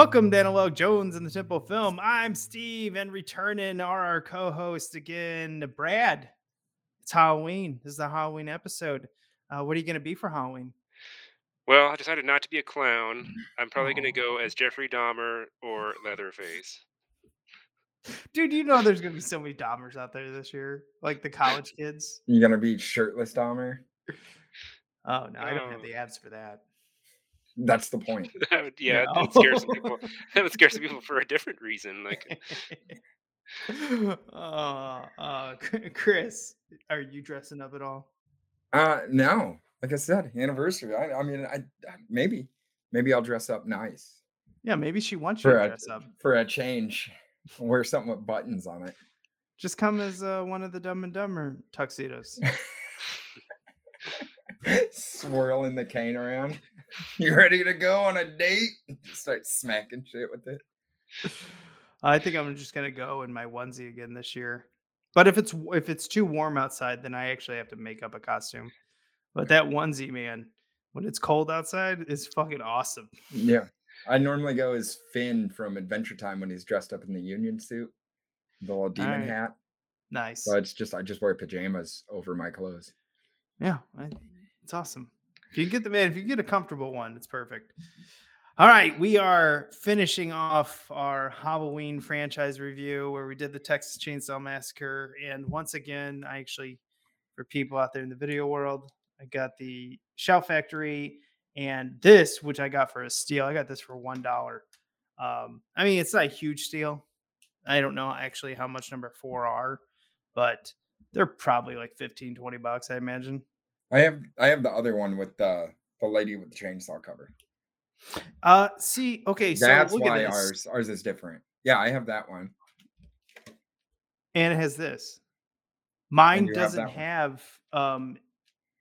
Welcome to Analog Jones and the Temple Film. I'm Steve, and returning are our co-host again, Brad. It's Halloween. This is the Halloween episode. Uh, what are you going to be for Halloween? Well, I decided not to be a clown. I'm probably going to go as Jeffrey Dahmer or Leatherface. Dude, you know there's going to be so many Dahmers out there this year, like the college kids. You're gonna be shirtless, Dahmer? Oh, no, I don't have the abs for that. That's the point. That would, yeah, No. that would scare some people. That would scare some people for a different reason. Like, uh, uh, Chris, are you dressing up at all? Uh, no, like I said, anniversary. I, I mean, I maybe, maybe I'll dress up nice Yeah, maybe she wants you for to a dress up. for a change. Wear something with buttons on it. Just come as uh, one of the Dumb and Dumber tuxedos. Swirling the cane around. You ready to go on a date? Start smacking shit with it. I think I'm just gonna go in my onesie again this year. But if it's if it's too warm outside, then I actually have to make up a costume. But that onesie, man, when it's cold outside, is fucking awesome. Yeah, I normally go as Finn from Adventure Time when he's dressed up in the Union suit, the little demon Alright. hat. Nice. So it's just I just wear pajamas over my clothes. Yeah, I, it's awesome. If you get the man, if you get a comfortable one, it's perfect. All right, we are finishing off our Halloween franchise review where we did the Texas Chainsaw Massacre, and once again, I actually, for people out there in the video world, I got the Shout Factory and this, which I got for a steal. I got this for one dollar. Um, I mean, it's not a huge steal. I don't know actually how much number four are, but they're probably like 15, 20 bucks, I imagine. I have I have the other one with the the lady with the chainsaw cover. Uh, see, okay, so That's look why at this, ours ours is different. Yeah, I have that one. and it has this. Mine doesn't one. have um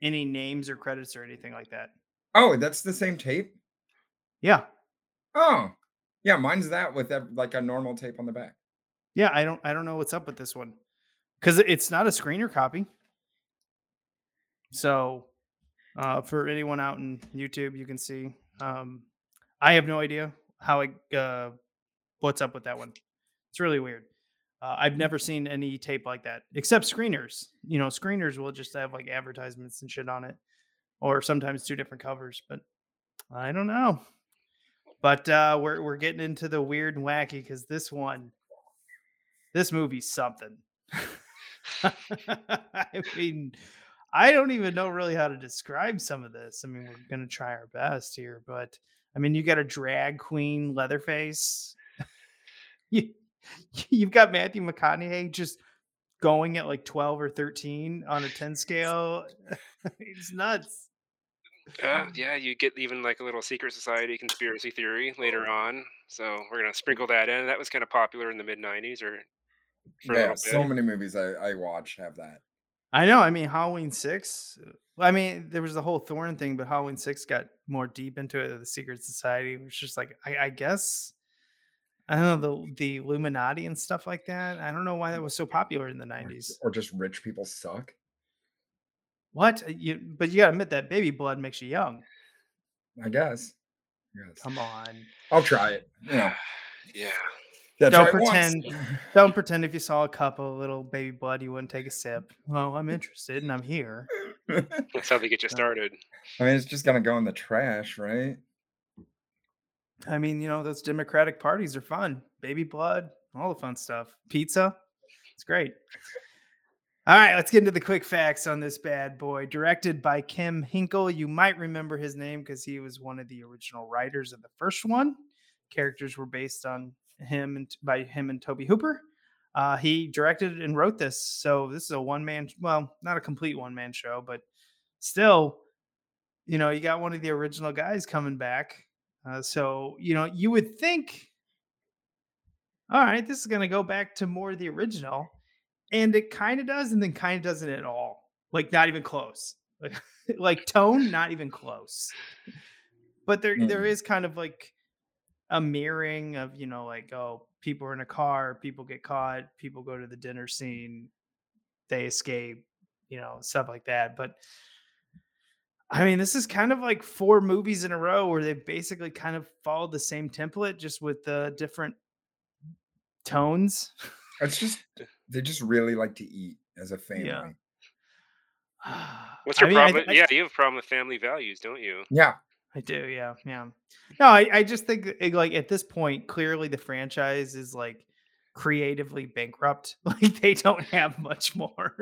any names or credits or anything like that. Oh, that's the same tape. Yeah, Oh, yeah, mine's that with like a normal tape on the back. yeah, I don't, I don't know what's up with this one because it's not a screener copy. So, uh, for anyone out in YouTube, you can see. Um, I have no idea how I uh, what's up with that one. It's really weird. Uh, I've never seen any tape like that except screeners. You know, screeners will just have like advertisements and shit on it, or sometimes two different covers. But I don't know. But uh, we're we're getting into the weird and wacky because this one, this movie's something. I mean, I don't even know really how to describe some of this. I mean, we're gonna try our best here, but I mean, you got a drag queen Leatherface. you you've got Matthew McConaughey just going at like 12 or 13 on a 10 scale. it's nuts. uh, yeah, you get even like a little secret society conspiracy theory later on. So we're gonna sprinkle that in. That was kind of popular in the mid '90s, or yeah, so many movies I, I watch have that. I know. I mean, Halloween six. uh, I mean, there was the whole Thorn thing, but Halloween six got more deep into it. The Secret Society was just like, I, I guess, I don't know the the Illuminati and stuff like that. I don't know why that was so popular in the nineties. or just rich people suck. What? Uh, You? But you gotta admit that baby blood makes you young. I guess. Yes. Come on. I'll try it. Yeah. yeah. Yeah, Don't try it pretend. Don't pretend if you saw a cup of little baby blood, you wouldn't take a sip. Well, I'm interested and I'm here. That's how they get you started. I mean, it's just gonna go in the trash, right? I mean, you know, those Democratic parties are fun. Baby blood, all the fun stuff. Pizza, it's great. All right, let's get into the quick facts on this bad boy. Directed by Kim Henkel. You might remember his name because he was one of the original writers of the first one. Characters were based on him and by him and Tobe Hooper. Uh, he directed and wrote this. So this is a one man, well, not a complete one man show, but still, you know, you got one of the original guys coming back. Uh, so, you know, you would think all right, this is going to go back to more of the original. And it kind of does, and then kind of doesn't at all. Like, not even close. Like, like tone, not even close. But there, there Mm. is kind of like a mirroring of, you know, like, oh, people are in a car, people get caught, people go to the dinner scene, they escape, you know, stuff like that. But I mean, this is kind of like four movies in a row where they basically kind of followed the same template, just with the different tones. It's just they just really like to eat as a family. Yeah. What's I your mean, I- problem? I- yeah, you have a problem with family values, don't you? Yeah. I do, yeah, yeah. No, I, I just think it, like at this point, clearly the franchise is like creatively bankrupt. Like they don't have much more.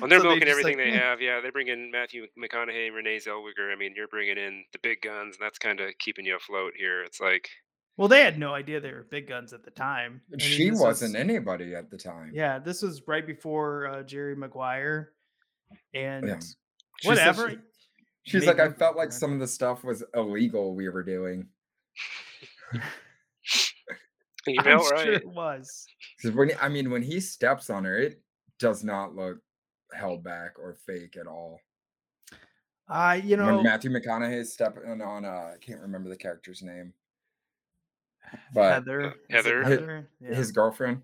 Well, they're So milking just, everything like, they have. Yeah, they bring in Matthew McConaughey and Renee Zellweger. I mean, you're bringing in the big guns, and that's kind of keeping you afloat here. It's like, Well, they had no idea they were big guns at the time. I mean, she wasn't was- anybody at the time. Yeah, this was right before uh, Jerry Maguire, and She said whatever. she- She's made like, I felt like some of the stuff was illegal we were doing. you I'm know, sure right? it was. 'Cause when he- I mean, when he steps on her, it does not look held back or fake at all. Uh, you know, when Matthew McConaughey is stepping on, uh, I can't remember the character's name, but Heather. is Heather. Hi- Heather? Yeah. his girlfriend,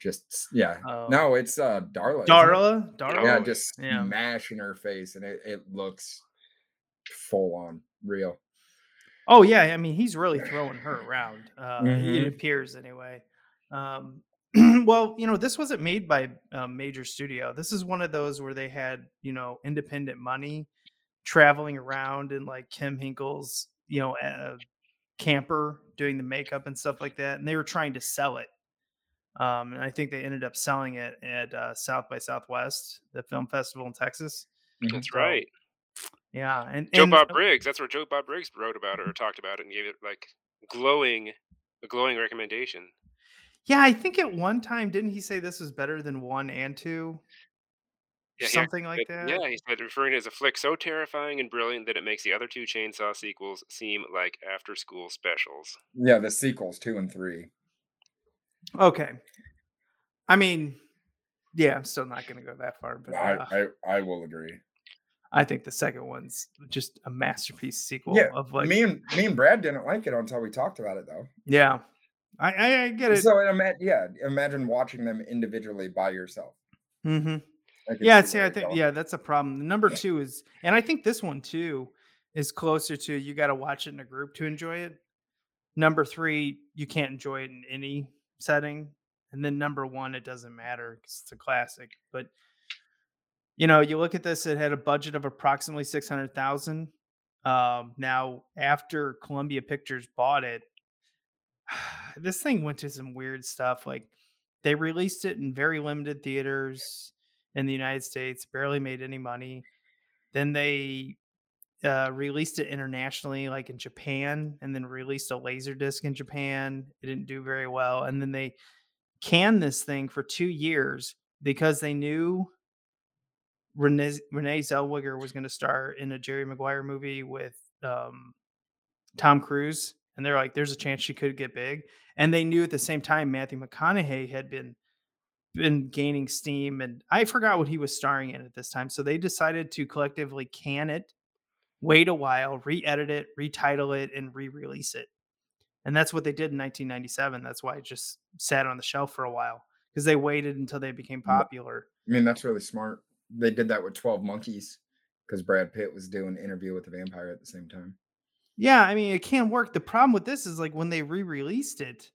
just yeah, Oh. no, it's uh Darla. isn't it? Darla. Darla. yeah, just yeah. smashing her face, and it, it looks full on real. Oh yeah, I mean he's really throwing her around. Uh, It Mhm. appears anyway. Um, well, you know, this wasn't made by a major studio. This is one of those where they had you know independent money traveling around in like Kim Henkel's you know uh, camper doing the makeup and stuff like that, and they were trying to sell it. Um, and I think they ended up selling it at uh, South by Southwest, the film festival in Texas. That's So, right. Yeah, and, Joe and Bob Briggs. That's where Joe Bob Briggs wrote about it or talked about it and gave it like glowing, a glowing recommendation. Yeah, I think at one time didn't he say this was better than one and two? Yeah, he Something like But, that. Yeah, he said referring to it as a flick so terrifying and brilliant that it makes the other two Chainsaw sequels seem like after-school specials. Yeah, the sequels two and three. Okay. I mean, yeah, I'm still not going to go that far, but I, uh, I I will agree. I think the second one's just a masterpiece sequel Yeah, of like, me and me and Brad didn't like it until we talked about it though. yeah, I, I, I get it. So ima- yeah, imagine watching them individually by yourself. Mm-hmm. Yeah, see I think going. yeah, that's a problem. Number two is, and I think this one too is closer to you got to watch it in a group to enjoy it. Number three, you can't enjoy it in any setting, and then number one, it doesn't matter because it's a classic. But you know, you look at this; it had a budget of approximately six hundred thousand. Um, now, after Columbia Pictures bought it, this thing went to some weird stuff. Like they released it in very limited theaters in the United States, barely made any money. Then they uh, released it internationally, like in Japan, and then released a laser disc in Japan. It didn't do very well. And then they canned this thing for two years because they knew Renee, Renee Zellweger was going to star in a Jerry Maguire movie with um, Tom Cruise. And they're like, there's a chance she could get big. And they knew at the same time Matthew McConaughey had been been gaining steam and I forgot what he was starring in at this time. So they decided to collectively can it, wait a while, re-edit it, retitle it, and re-release it. And that's what they did in 1997. That's why it just sat on the shelf for a while because they waited until they became popular. I mean, that's really smart. They did that with 12 Monkeys because Brad Pitt was doing an Interview with the Vampire at the same time. Yeah, I mean, it can work. The problem with this is like when they re-released it,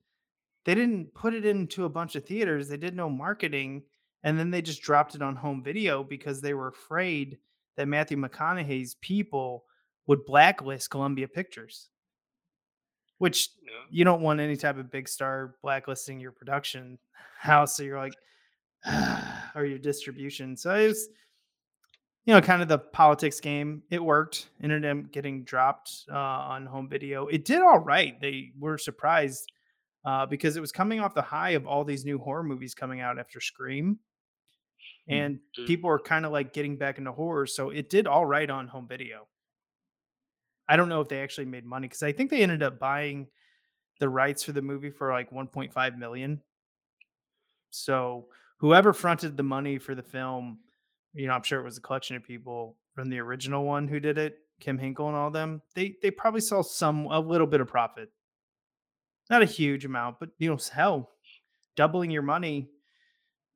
they didn't put it into a bunch of theaters. They did no marketing, and then they just dropped it on home video because they were afraid that Matthew McConaughey's people would blacklist Columbia Pictures. Which Yeah. you don't want any type of big star blacklisting your production house. So you're like, ah. Or your distribution. So it was, you know, kind of the politics game. It worked. Ended up getting dropped uh, on home video. It did all right. They were surprised uh, because it was coming off the high of all these new horror movies coming out after Scream. And Mm. people were kind of like getting back into horror. So it did all right on home video. I don't know if they actually made money because I think they ended up buying the rights for the movie for like 1.5 million. So whoever fronted the money for the film, you know, I'm sure it was a collection of people from the original one who did it, Kim Henkel and all them. They they probably saw some a little bit of profit. Not a huge amount, but you know, hell, doubling your money.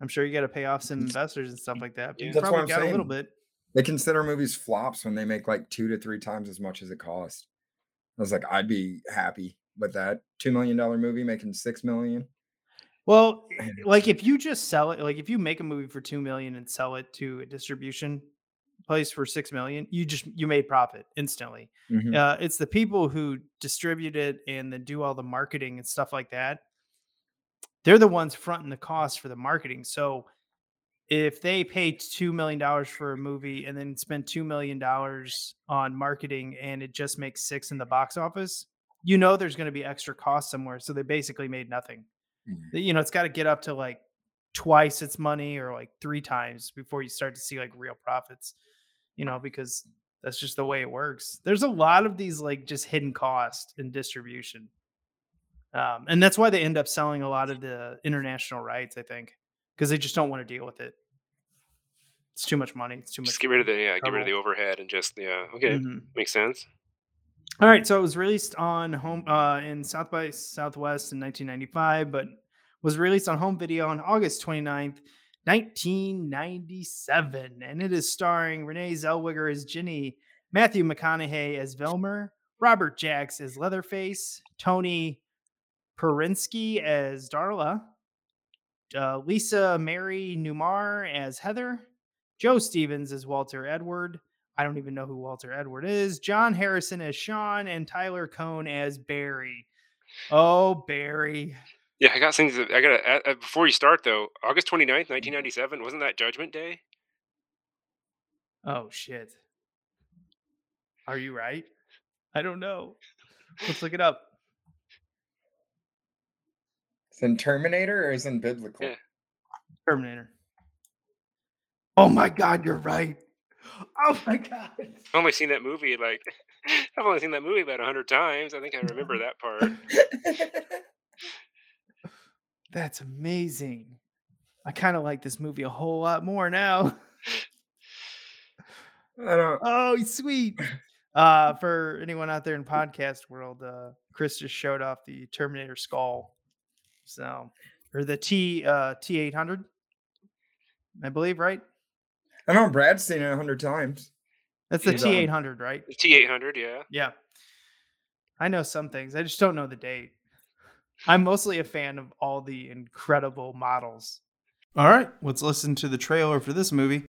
I'm sure you got to pay off some investors and stuff like that. But you That's probably I'm got a little bit. They consider movies flops when they make like two to three times as much as it cost. I was like, I'd be happy with that. Two million dollar movie making six million. Well, like if you just sell it, like if you make a movie for two million and sell it to a distribution place for six million, you just you made profit instantly. Mhm. Uh, it's the people who distribute it and then do all the marketing and stuff like that. They're the ones fronting the cost for the marketing. So if they pay two million dollars for a movie and then spend two million dollars on marketing and it just makes six in the box office, you know there's going to be extra cost somewhere. So they basically made nothing. Mhm. You know, it's got to get up to like twice its money or like three times before you start to see like real profits. You know, because that's just the way it works. There's a lot of these like just hidden cost in distribution. Um, and that's why they end up selling a lot of the international rights, I think, because they just don't want to deal with it. It's too much money. It's too much. Just get rid of the yeah, get rid of the overhead and just yeah. Okay, Mhm. makes sense. All right, so it was released on home uh, in South by Southwest in 1995, but was released on home video on August 29th, 1997, and it is starring Renee Zellweger as Ginny, Matthew McConaughey as Vilmer, Robert Jacks as Leatherface, Tonie Perensky as Darla, uh, Lisa Marie Newmyer as Heather, Joe Stevens as Walter Edward. I don't even know who Walter Edward is. John Harrison as Sean and Tyler Cone as Barry. Oh, Barry. Yeah, I got things. That, I got to uh, before you start though. August 29th, 1997. Wasn't that Judgment Day? Oh, shit. Are you right? I don't know. Let's look it up. It's in Terminator or is in biblical? Yeah. Terminator. Oh my God, you're right. Oh my God. I've only seen that movie like I've only seen that movie about hundred times. I think I remember that part. That's amazing. I kind of like this movie a whole lot more now. I don't. Oh, he's sweet. Uh, for anyone out there in podcast world, uh, Chris just showed off the Terminator skull. So, or the T uh T eight hundred, I believe, right? I know Brad's seen it a hundred times. That's the T eight hundred, right? T eight hundred, yeah. Yeah. I know some things. I just don't know the date. I'm mostly a fan of all the incredible models. All right, let's listen to the trailer for this movie. Each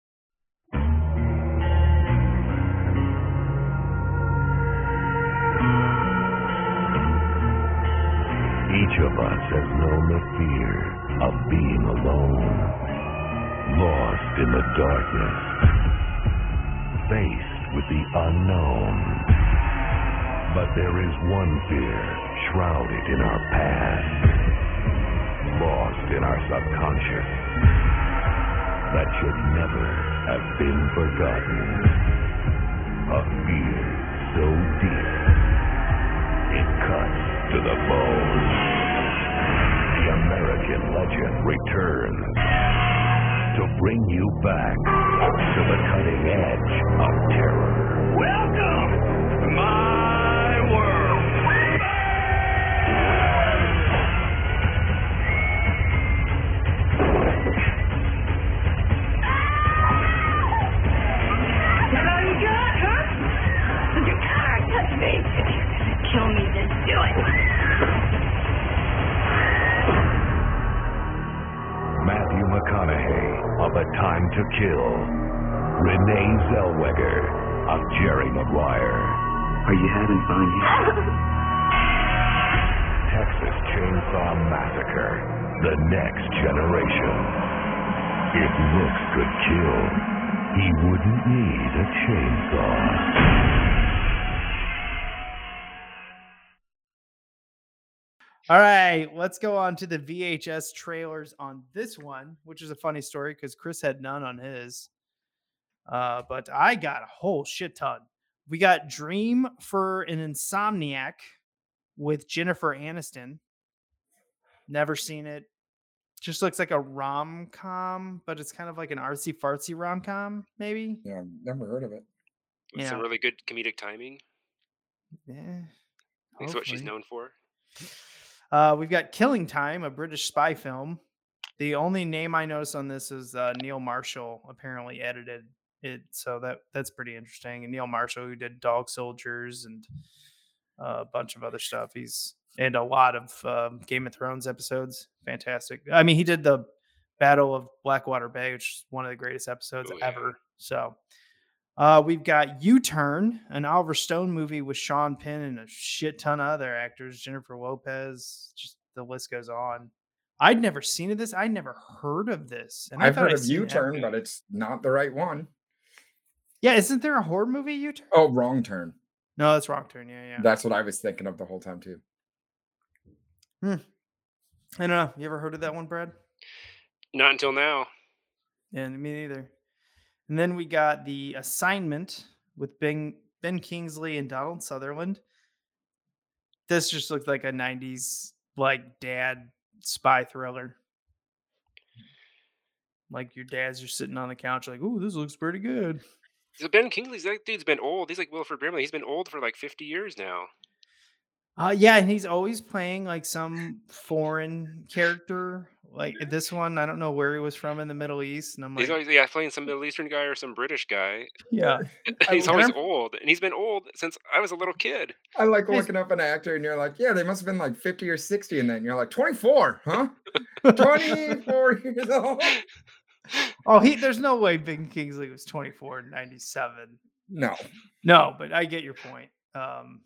of us has known the fear of being alone, lost in the darkness, faced with the unknown. But there is one fear shrouded in our past, lost in our subconscious, that should never have been forgotten. A fear so deep it cuts to the bone. The American legend returns to bring you back to the cutting edge of terror. Welcome to my world. That's all you got, huh? You can't touch me. If you're gonna kill me, then do it. Matthew McConaughey of A Time to Kill. Renee Zellweger of Jerry Maguire. Are you having fun yet? Texas Chainsaw Massacre. The next generation. If looks could kill, he wouldn't need a chainsaw. All right, let's go on to the VHS trailers on this one, which is a funny story because Chris had none on his. Uh, but I got a whole shit ton. We got Dream for an Insomniac, with Jennifer Aniston. Never seen it. Just looks like a rom com, but it's kind of like an artsy fartsy rom com, maybe. Yeah, I've never heard of it. With some Yeah. really good comedic timing. Yeah. That's what she's known for. Uh, we've got Killing Time, a British spy film. The only name I noticed on this is uh, Neil Marshall. Apparently edited it, so that that's pretty interesting. And Neil Marshall, who did Dog Soldiers and uh, a bunch of other stuff, he's and a lot of um, Game of Thrones episodes. Fantastic. I mean, he did the Battle of Blackwater Bay, which is one of the greatest episodes Oh, yeah. ever. So. Uh, we've got U Turn, an Oliver Stone movie with Sean Penn and a shit ton of other actors, Jennifer Lopez. Just the list goes on. I'd never seen of this. I'd never heard of this. And I I've thought heard I'd of U Turn, but it's not the right one. yeah, isn't there a horror movie U Turn? Oh, wrong turn. No, that's wrong turn. Yeah, yeah. That's what I was thinking of the whole time too. Hmm. I don't know. You ever heard of that one, Brad? Not until now. Yeah, me neither. And then we got the assignment with Ben Ben Kingsley and Donald Sutherland. This just looked like a '90s like dad spy thriller. Like your dad's just sitting on the couch, like, "Ooh, this looks pretty good." So Ben Kingsley's that dude's been old. He's like Wilford Brimley. He's been old for like 50 years now. Uh, yeah, and he's always playing like some foreign character. Like this one, I don't know where he was from in the Middle East, and I'm like, He's always yeah playing some Middle Eastern guy or some British guy. yeah, he's I- always I'm- old, and he's been old since I was a little kid. I like looking up an actor and you're like, yeah, they must have been like 50 or 60 in that. And you're like, 24, huh? 24 years old? Oh, he there's no way Ben Kingsley was 24 in 97. No. No, but I get your point. Um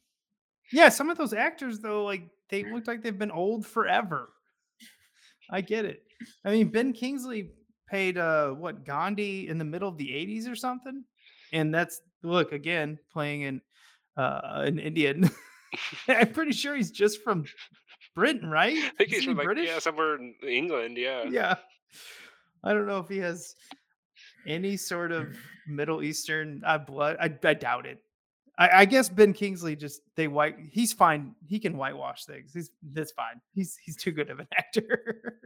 yeah, some of those actors though, like they look like they've been old forever. I get it. I mean, Ben Kingsley paid uh what Gandhi in the middle of the 80s or something. And that's look again playing in uh an Indian. I'm pretty sure he's just from Britain, right? I think he's he from like yeah somewhere in England. Yeah. yeah. I don't know if he has any sort of Middle Eastern uh, blood. I, I doubt it. I, I guess Ben Kingsley just they white. He's fine. He can whitewash things. He's that's fine. He's he's too good of an actor.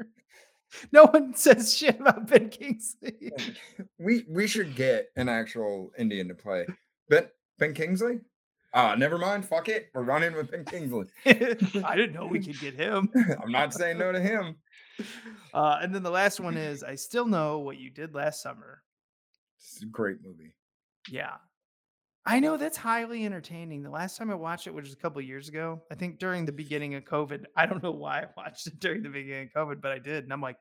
no one says shit about Ben Kingsley. We we should get an actual Indian to play. Ben Ben Kingsley? Ah, never mind. Fuck it. We're running with Ben Kingsley. I didn't know we could get him. I'm not saying no to him. Uh, and then the last one is I still know what you did last summer. It's a great movie. Yeah. I know that's highly entertaining. The last time I watched it, which was a couple years ago, I think during the beginning of COVID. I don't know why I watched it during the beginning of COVID, but I did. And I'm like,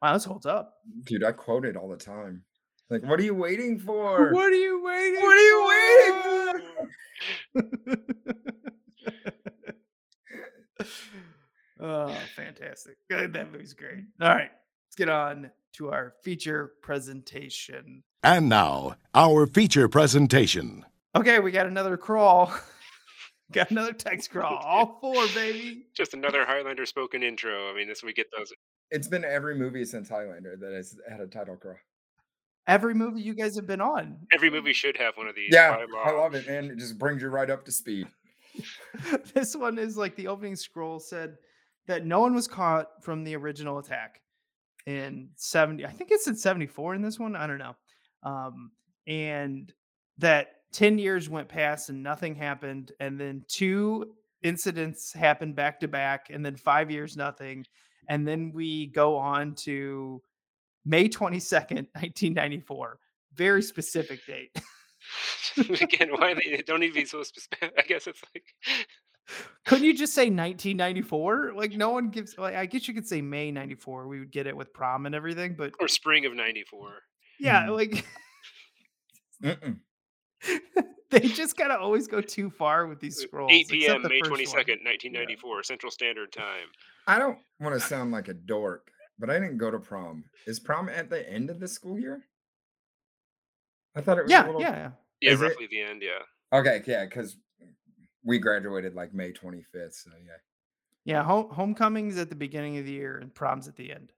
wow, this holds up. Dude, I quote it all the time. Like, what are you waiting for? What are you waiting What are you waiting for? oh, fantastic. That movie's great. All right. Let's get on to our feature presentation. And now, our feature presentation. Okay, we got another crawl. got another text crawl. All four, baby. Just another Highlander spoken intro. I mean, this we get those. It's been every movie since Highlander that has had a title crawl. Every movie you guys have been on. Every movie should have one of these. Yeah, I love it, man. It just brings you right up to speed. this one is like the opening scroll said that no one was caught from the original attack in 70 i think it's in 74 in this one i don't know um, and that 10 years went past and nothing happened and then two incidents happened back to back and then five years nothing and then we go on to may 22nd 1994 very specific date Again, why they don't need to be so specific? I guess it's like Couldn't you just say 1994? Like no one gives. Like I guess you could say May 94. We would get it with prom and everything, but or spring of '94. Yeah, Mhm. like they just gotta always go too far with these scrolls. 8 p.m. May 22nd, 1994, Central Standard Time. I don't want to sound like a dork, but I didn't go to prom. Is prom at the end of the school year? I thought it was. a Yeah, little... yeah, yeah. Yeah, Is it- roughly the end. Yeah. Okay, yeah, because we graduated like May 25th. So yeah. Yeah, home, homecoming's at the beginning of the year and prom's at the end.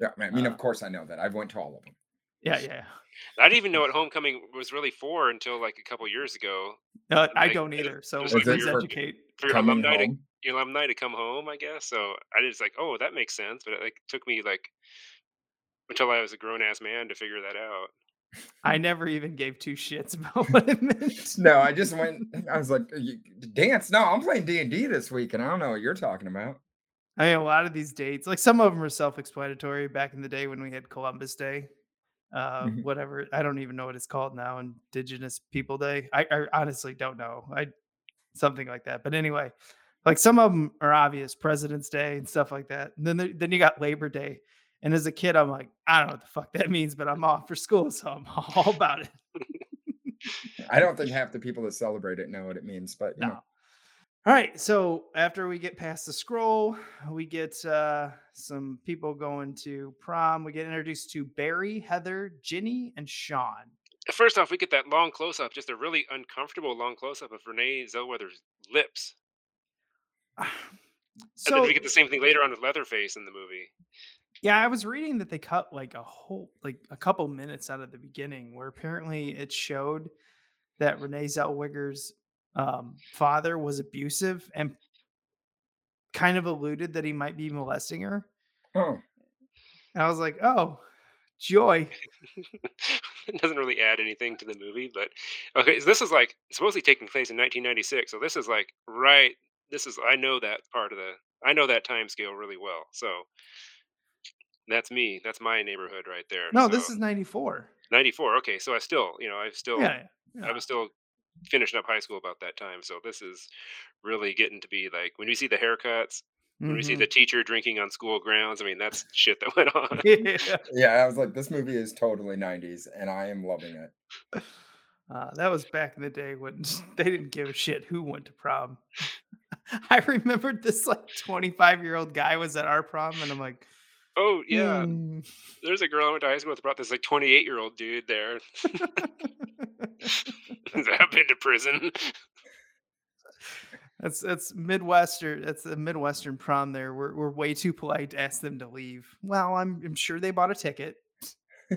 Yeah, I mean, Uh, of course I know that. I went to all of them. Yeah, yeah. I didn't even know what Homecoming was really for until like a couple years ago. Uh, I Like, don't either. So was like please for- educate. For your Coming alumni to your alumni to come home, I guess. So I just like, oh, that makes sense. But it like took me like until I was a grown ass man to figure that out. I never even gave two shits about what it meant. No, I just went. I was like, dance. No, I'm playing D and D this week, and I don't know what you're talking about. I mean, a lot of these dates, like some of them are self-explanatory. Back in the day when we had Columbus Day, uh, Mhm. whatever. I don't even know what it's called now. Indigenous People Day. I, I honestly don't know. I something like that. But anyway, like some of them are obvious. President's Day and stuff like that. And then there, then you got Labor Day. And as a kid, I'm like, I don't know what the fuck that means, but I'm off for school, so I'm all about it. I don't think half the people that celebrate it know what it means, but you No. know, All right. So after we get past the scroll, we get uh, some people going to prom. We get introduced to Barry, Heather, Ginny, and Sean. First off, we get that long close up, just a really uncomfortable long close up of Renee Zellweger's lips. and So then we get the same thing later on with Leatherface in the movie. yeah, I was reading that they cut like a whole like a couple minutes out of the beginning where apparently it showed that Renee Zellweger's um, father was abusive and kind of alluded that he might be molesting her. huh. And I was like, oh, joy. it doesn't really add anything to the movie, but okay, so this is like supposedly taking place in 1996. So this is like right. This is I know that part of the I know that time scale really well. So that's me. That's my neighborhood right there. No, this is 94. 94. Okay, so I still, you know, I still Yeah. I was still finishing up high school about that time. So this is really getting to be like when you see the haircuts, when we see the teacher drinking on school grounds. I mean, that's shit that went on. yeah. Yeah, I was like, this movie is totally 90s, and I am loving it. Uh, that was back in the day when they didn't give a shit who went to prom. I remembered this like 25 year old guy was at our prom, and I'm like, Oh yeah, "Hmm." there's a girl I went to high school with brought this like 28 year old dude there. I've been to prison. that's that's Midwestern. That's the Midwestern prom. There, we're we're way too polite to ask them to leave. Well, I'm I'm sure they bought a ticket.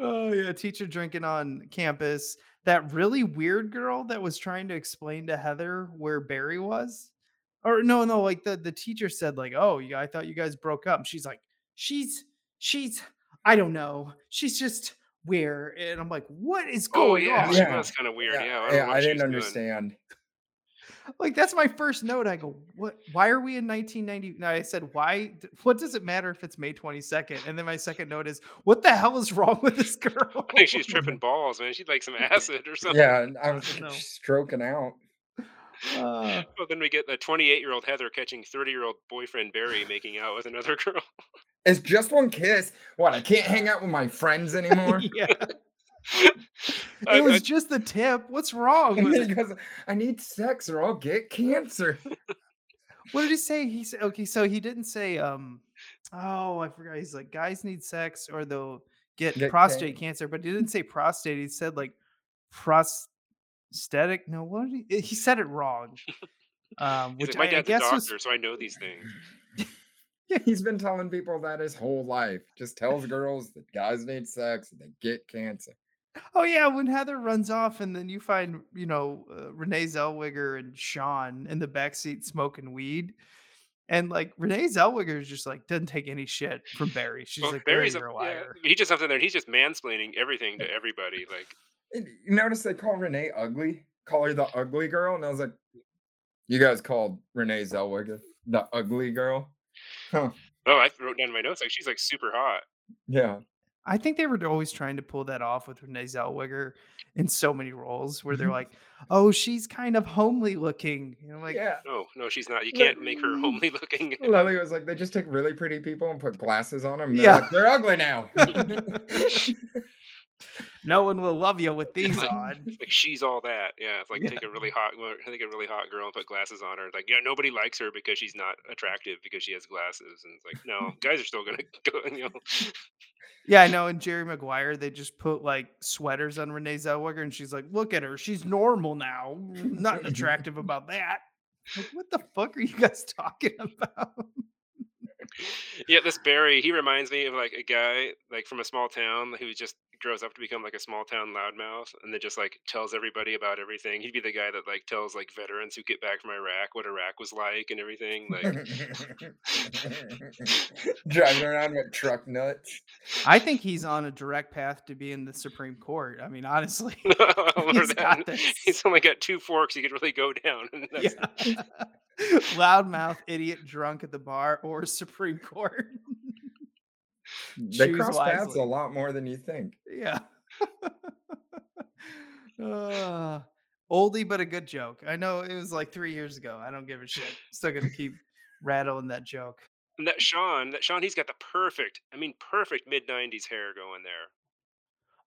oh yeah, teacher drinking on campus. That really weird girl that was trying to explain to Heather where Barry was. Or no, no, like the the teacher said, like, oh, yeah, I thought you guys broke up. And she's like, she's she's I don't know. She's just weird. and I'm like, what is Oh going yeah, on? she Yeah. that's kind of weird. Yeah, I, yeah, don't know what I didn't was doing. understand. Like that's my first note. I go, what? Why are we in 1990? No, I said, why? What does it matter if it's May 22nd? And then my second note is, what the hell is wrong with this girl? I think she's tripping balls, man. She'd like some acid or something. Yeah, and I was like, No. stroking out. Uh, Well, then we get the 28 year old Heather catching 30 year old boyfriend Barry making out with another girl. It's just one kiss. What? I can't hang out with my friends anymore. yeah, it was just the tip. What's wrong because I need sex or I'll get cancer. What did he say? He said, okay, so he didn't say, um, oh, I forgot. He's like, guys need sex or they'll get, Get prostate can- cancer, but he didn't say prostate. He said like prosthetic. No, what did he? He said it wrong. Um, which my I, I dad's a doctor, was so I know these things. Yeah, he's been telling people that his whole life. Just tells girls that guys need sex and they get cancer. Oh yeah, when Heather runs off, and then you find you know uh, Renee Zellweger and Sean in the backseat smoking weed, and like Renee Zellweger is just like doesn't take any shit from Barry. She's Well, like, Barry, Barry's a, you're yeah, liar. he just comes in there he's just mansplaining everything to everybody. Like, You notice they call Renee ugly? Call her the ugly girl? And I was like, you guys called Renee Zellweger the ugly girl? Huh. oh, I wrote down in my notes like she's like super hot. Yeah. I think they were always trying to pull that off with Renee Zellweger in so many roles where they're Mhm. like, "Oh, she's kind of homely looking." You know, like, yeah. No, no, she's not. You can't make her mm. homely looking. Lily was like, they just take really pretty people and put glasses on them. Yeah. Like, They're ugly now. no one will love you with these on. like she's all that. Yeah, it's like Yeah. take a really hot, take a really hot girl and put glasses on her. Like, yeah, nobody likes her because she's not attractive because she has glasses. And it's like, no, guys are still gonna go. You know, Yeah, I know. In Jerry Maguire, they just put like sweaters on Renee Zellweger, and she's like, "Look at her, she's normal now. Nothing attractive about that." Like, what the fuck are you guys talking about? Yeah, this Barry, he reminds me of like a guy like from a small town who just grows up to become like a small town loudmouth and then just like tells everybody about everything. He'd be the guy that like tells like veterans who get back from Iraq what Iraq was like and everything. Like Driving around with truck nuts. I think he's on a direct path to be in the Supreme Court. I mean, honestly, or he's got this. he's only got two forks he could really go down. Yeah. Loudmouth, idiot, drunk at the bar, or Supreme Court. They Choose cross paths a lot more than you think. yeah. Uh, oldie, but a good joke. I know it was like three years ago. I don't give a shit. Still gonna keep rattling that joke. and that Sean, that Sean, he's got the perfect, I mean, perfect mid 90s hair going there.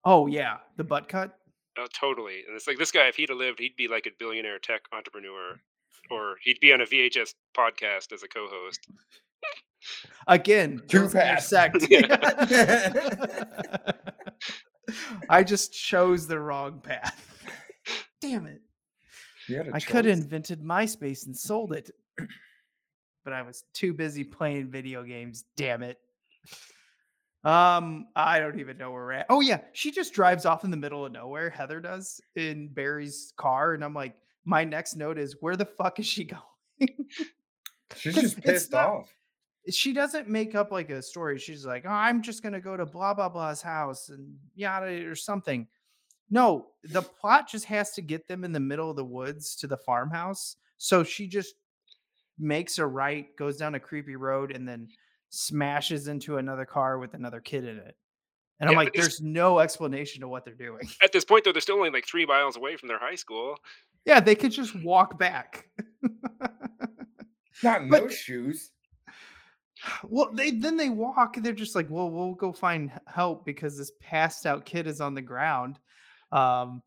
Oh yeah, the butt cut. Oh, totally. And it's like this guy, if he'd have lived, he'd be like a billionaire tech entrepreneur, or he'd be on a VHS podcast as a co-host. Again, Too fast. I just chose the wrong path. Damn it. You had a I could have invented MySpace and sold it, but I was too busy playing video games. Damn it. Um, I don't even know where we're at. Oh yeah, she just drives off in the middle of nowhere. Heather does in Barry's car, and I'm like, my next note is, where the fuck is she going? She's just pissed not- off. She doesn't make up like a story. She's like, oh, I'm just gonna go to blah blah blah's house and yada or something. No, the plot just has to get them in the middle of the woods to the farmhouse. So she just makes a right, goes down a creepy road, and then smashes into another car with another kid in it. And I'm Yeah, like, there's no explanation to what they're doing. At this point, though, they're still only like three miles away from their high school. Yeah, they could just walk back. Not in But- those shoes. Well, they then they walk. They're just like, well, we'll go find help because this passed out kid is on the ground. Um,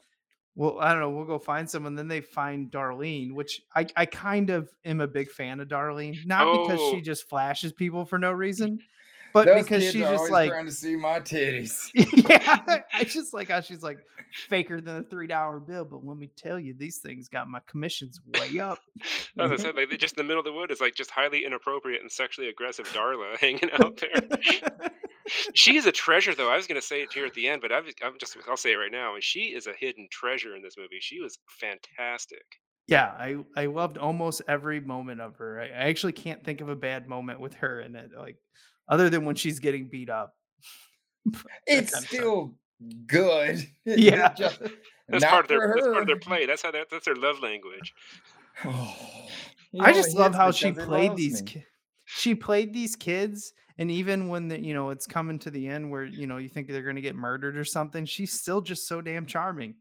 well, I don't know. We'll go find someone. Then they find Darlene, which I I kind of am a big fan of Darlene, not because Oh. she just flashes people for no reason, but Those because kids she's are just like, trying to see my titties. yeah, I just like how she's like faker than a three dollar bill. But let me tell you, these things got my commissions way up. As I said, like they just in the middle of the wood is like just highly inappropriate and sexually aggressive Darla hanging out there. she is a treasure, though. I was going to say it here at the end, but I've, I'm just I'll say it right now. And she is a hidden treasure in this movie. She was fantastic. Yeah, I I loved almost every moment of her. I, I actually can't think of a bad moment with her in it, like other than when she's getting beat up. It's kind of stuff. still good. Yeah. just That's part of their that's part of their play. That's how that, that's their love language. He I just love how she played these. me. Ki- she played these kids, and even when the you know it's coming to the end where you know you think they're gonna get murdered or something, she's still just so damn charming.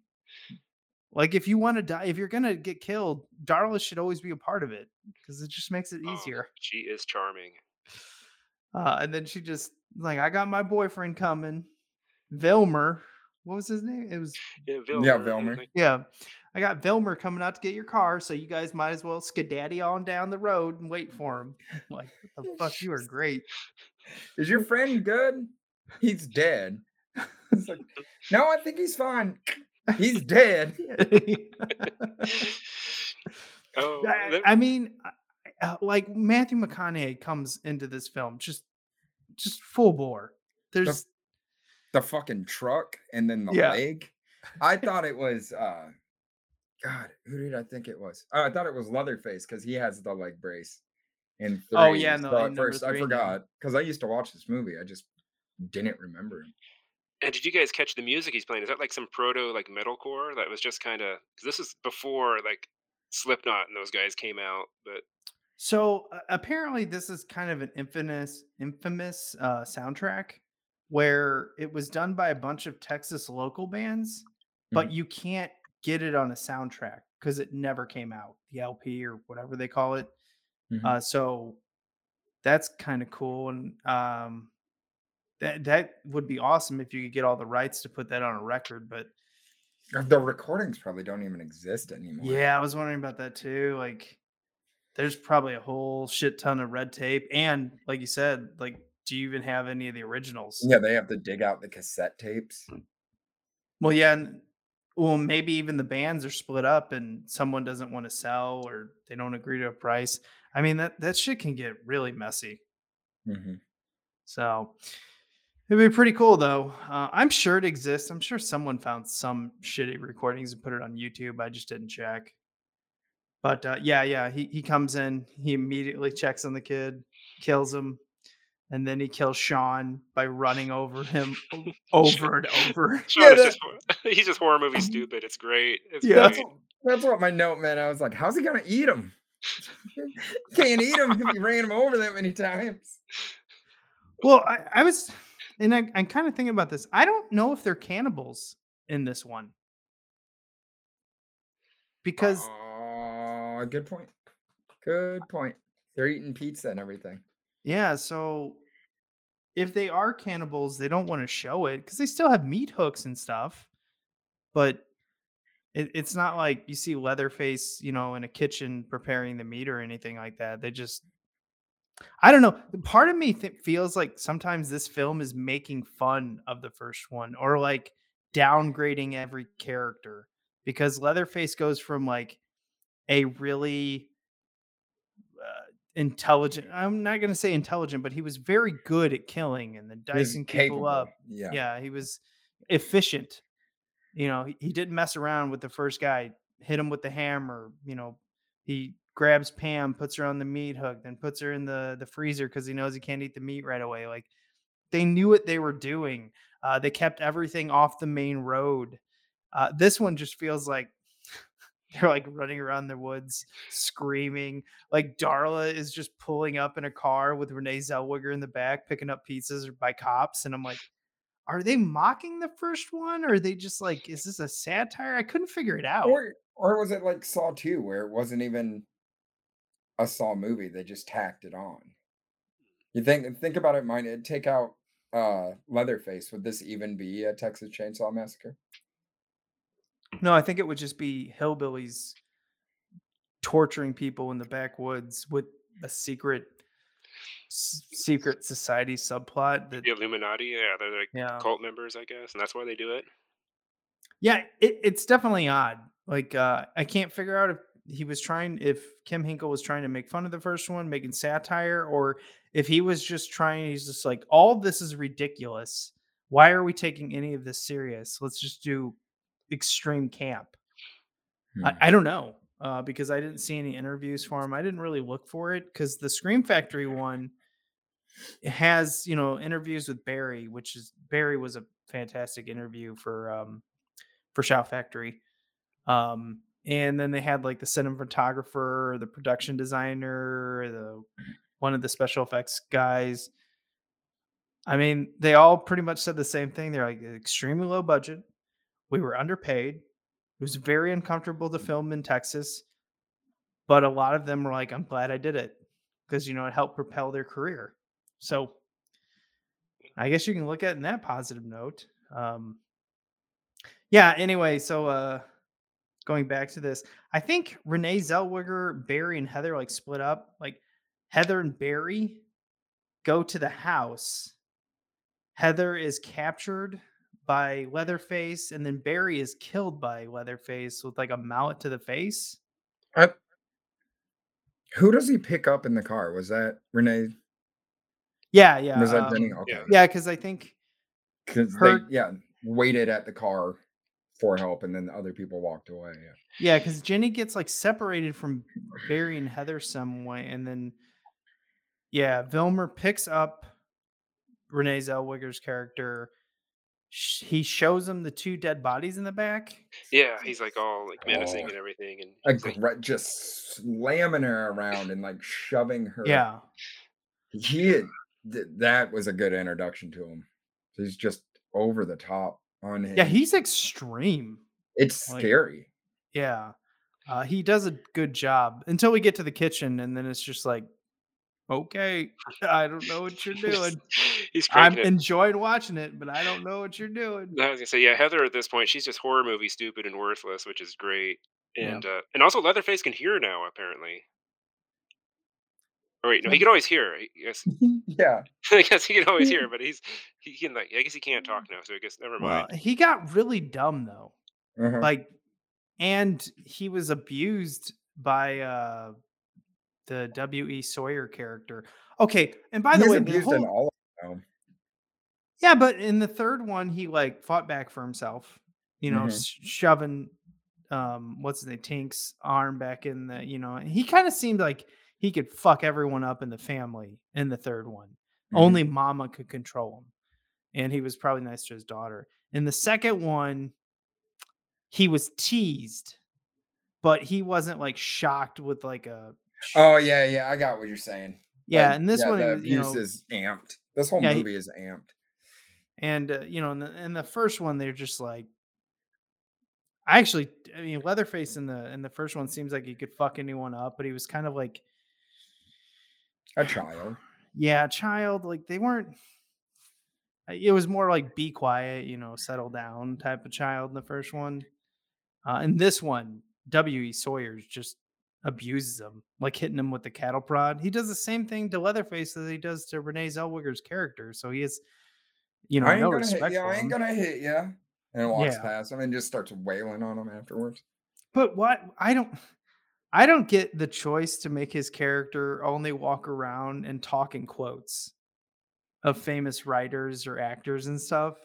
Like if you want to die, if you're gonna get killed, Darla should always be a part of it because it just makes it Oh, easier. she is charming. Uh, and then she just like, I got my boyfriend coming, Vilmer. What was his name? It was Yeah, Yeah, Vilmer, Vilmer. yeah. I got Vilmer coming out to get your car, so you guys might as well skedaddle on down the road and wait for him. Like, what the fuck? You are great. Is your friend good? He's dead. Like, no, I think he's fine. He's dead. Oh, I, I mean, I- like Matthew McConaughey comes into this film just, just full bore. There's The fucking truck and then the Yeah. leg. I thought it was uh God, who did I think it was? Oh, I thought it was Leatherface because he has the leg brace. In three. Oh, yeah, no, so in at first I three, yeah. forgot because I used to watch this movie. I just didn't remember him. And did you guys catch the music he's playing? Is that like some proto like metalcore that was just kind of because this is before like Slipknot and those guys came out, but So uh, apparently, this is kind of an infamous, infamous uh, soundtrack where it was done by a bunch of Texas local bands, but you can't get it on a soundtrack because it never came out, the LP or whatever they call it. Mhm. Uh, so that's kind of cool, and um, that that would be awesome if you could get all the rights to put that on a record. But The recordings probably don't even exist anymore. Yeah, I was wondering about that too. Like, there's probably a whole shit ton of red tape, and like you said, like, do you even have any of the originals? Yeah, they have to dig out the cassette tapes. Well, yeah, and, well, maybe even the bands are split up, and someone doesn't want to sell, or they don't agree to a price. I mean, that that shit can get really messy. hmm So it'd be pretty cool though. Uh, I'm sure it exists. I'm sure someone found some shitty recordings and put it on YouTube. I just didn't check. But uh, yeah, yeah, he he comes in, he immediately checks on the kid, kills him, and then he kills Sean by running over him over and over. Sean Yeah, is just he's just horror movie stupid. It's great. It's Yeah. That's great. what, that's what my note meant. I was like, how's he gonna eat him? Can't eat him if you ran him over that many times. Well, I, I was, and I, I'm kind of thinking about this. I don't know if they're cannibals in this one because Oh, good point. Good point. They're eating pizza and everything. Yeah, so if they are cannibals, they don't want to show it because they still have meat hooks and stuff. But it, it's not like you see Leatherface, you know, in a kitchen preparing the meat or anything like that. They just, I don't know. Part of me th- feels like sometimes this film is making fun of the first one or like downgrading every character because Leatherface goes from like a really uh, intelligent. I'm not going to say intelligent, but he was very good at killing and then dicing people up. Yeah. Yeah, he was efficient. You know, he, he didn't mess around with the first guy. Hit him with the hammer. You know, he grabs Pam, puts her on the meat hook, then puts her in the the freezer because he knows he can't eat the meat right away. Like they knew what they were doing. Uh, they kept everything off the main road. Uh, this one just feels like they're like running around the woods screaming. Like Darla is just pulling up in a car with Renee Zellweger in the back, picking up pizzas by cops. And I'm like, are they mocking the first one? Or are they just like, is this a satire? I couldn't figure it out. Or or was it like Saw 2 where it wasn't even a Saw movie, they just tacked it on. You think think about it, mind it take out uh Leatherface, would this even be a Texas Chainsaw Massacre? No, I think it would just be hillbillies torturing people in the backwoods with a secret s- secret society subplot that The Illuminati, yeah, they're like Yeah. cult members, I guess, and that's why they do it. Yeah, it, it's definitely odd. Like, uh, I can't figure out if he was trying, if Kim Henkel was trying to make fun of the first one, making satire, or if he was just trying, he's just like, all this is ridiculous. Why are we taking any of this serious? Let's just do extreme camp. I, Hmm. I don't know uh, because I didn't see any interviews for him. I didn't really look for it because the Scream Factory one has you know interviews with Barry, which is Barry was a fantastic interview for um, for Shout Factory. Um, and then they had like the cinematographer, the production designer, the one of the special effects guys. I mean, they all pretty much said the same thing. They're like extremely low budget. We were underpaid. It was very uncomfortable to film in Texas, but a lot of them were like, "I'm glad I did it," because you know it helped propel their career. So, I guess you can look at it in that positive note. Um, yeah. Anyway, so uh, going back to this, I think Renee Zellweger, Barry, and Heather like split up. Like Heather and Barry go to the house. Heather is captured by Leatherface, and then Barry is killed by Leatherface with like a mallet to the face. I- who does he pick up in the car? Was that Renee? Yeah, yeah, was that um, Jenny? Okay. yeah. Because I think Because her- they yeah, waited at the car for help and then the other people walked away. Yeah. Yeah, because Jenny gets like separated from Barry and Heather some way, and then yeah, Vilmer picks up Renee Zellweger's character. Sh- He shows him the two dead bodies in the back. Yeah, he's like all like menacing Oh. and everything, and he's like, just slamming her around and like shoving her. Yeah, He had, th- that was a good introduction to him. He's just over the top on him. yeah, he's extreme. it's like- scary. Yeah, uh, he does a good job until we get to the kitchen, and then it's just like, okay, I don't know what you're doing. he's I'm it. enjoying watching it, but I don't know what you're doing. I was gonna say, yeah, Heather at this point, she's just horror movie stupid and worthless, which is great. Yeah. And uh, and also Leatherface can hear now, apparently. Oh wait, no, he Yeah. can always hear. I guess yeah. I guess he can always hear, but he's he can like I guess he can't talk now, so I guess never mind. Well, he got really dumb though. Uh-huh. like and he was abused by uh the W. E. Sawyer character. Okay, and by He's the way, the whole- all of them. yeah, but in the third one, he like fought back for himself. You know, Mhm. s- shoving um what's his name Tink's arm back in the. You know, he kind of seemed like he could fuck everyone up in the family in the third one. Mhm. Only Mama could control him, and he was probably nice to his daughter. In the second one, he was teased, but he wasn't like shocked with like a Oh yeah, yeah, I got what you're saying. yeah. Like, and this yeah, one, the you abuse know, is amped. This whole Yeah, movie is amped. And uh, you know, in the in the first one, they're just like, I actually, I mean, Leatherface in the in the first one seems like he could fuck anyone up, but he was kind of like, A child. yeah, a child. Like they weren't. It was more like be quiet, you know, settle down type of child in the first one. Uh, in this one, W. E. Sawyer's just abuses him, like hitting him with the cattle prod. He does the same thing to Leatherface as he does to Renee Zellweger's character. So he is, you know, I ain't no gonna hit you. I ain't gonna hit you. And walks Yeah. past him and just starts wailing on him afterwards. But what I don't I don't get the choice to make his character only walk around and talk in quotes of famous writers or actors and stuff.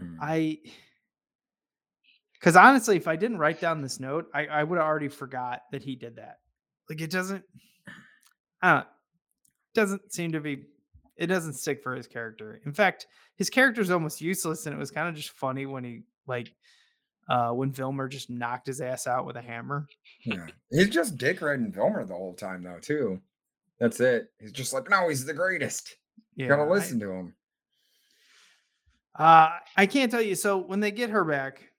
Mm. I because honestly, if I didn't write down this note, I, I would have already forgot that he did that. Like it doesn't I don't doesn't seem to be it doesn't stick for his character. In fact, his character is almost useless, and it was kind of just funny when he like uh when Vilmer just knocked his ass out with a hammer. Yeah. He's just dick riding Vilmer the whole time though, too. That's it. He's just like, no, he's the greatest. Yeah, You gotta I- listen to him. Uh, I can't tell you. So when they get her back,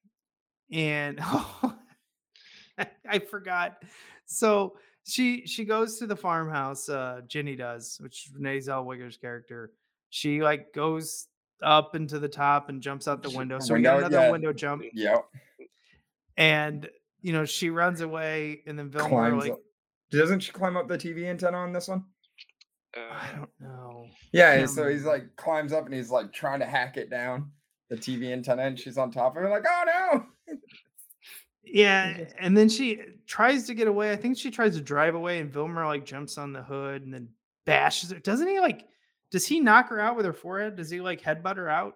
and I forgot. So she she goes to the farmhouse. Uh, Jenny does, which is Renee Zellweger's character. She like goes up into the top and jumps out the window. So we got Window, another yeah. window jump, Yep. and you know she runs away, and then Vilmer Climbs like up. Doesn't she climb up the TV antenna on this one? I Uh, don't know. Yeah, Can't so he's like climbs up and he's like trying to hack it down, the TV antenna, and she's on top of it, like, oh no. Yeah, and then she tries to get away. I think she tries to drive away, and Vilmer like jumps on the hood and then bashes her. Doesn't he like? Does he knock her out with her forehead? Does he like headbutt her out?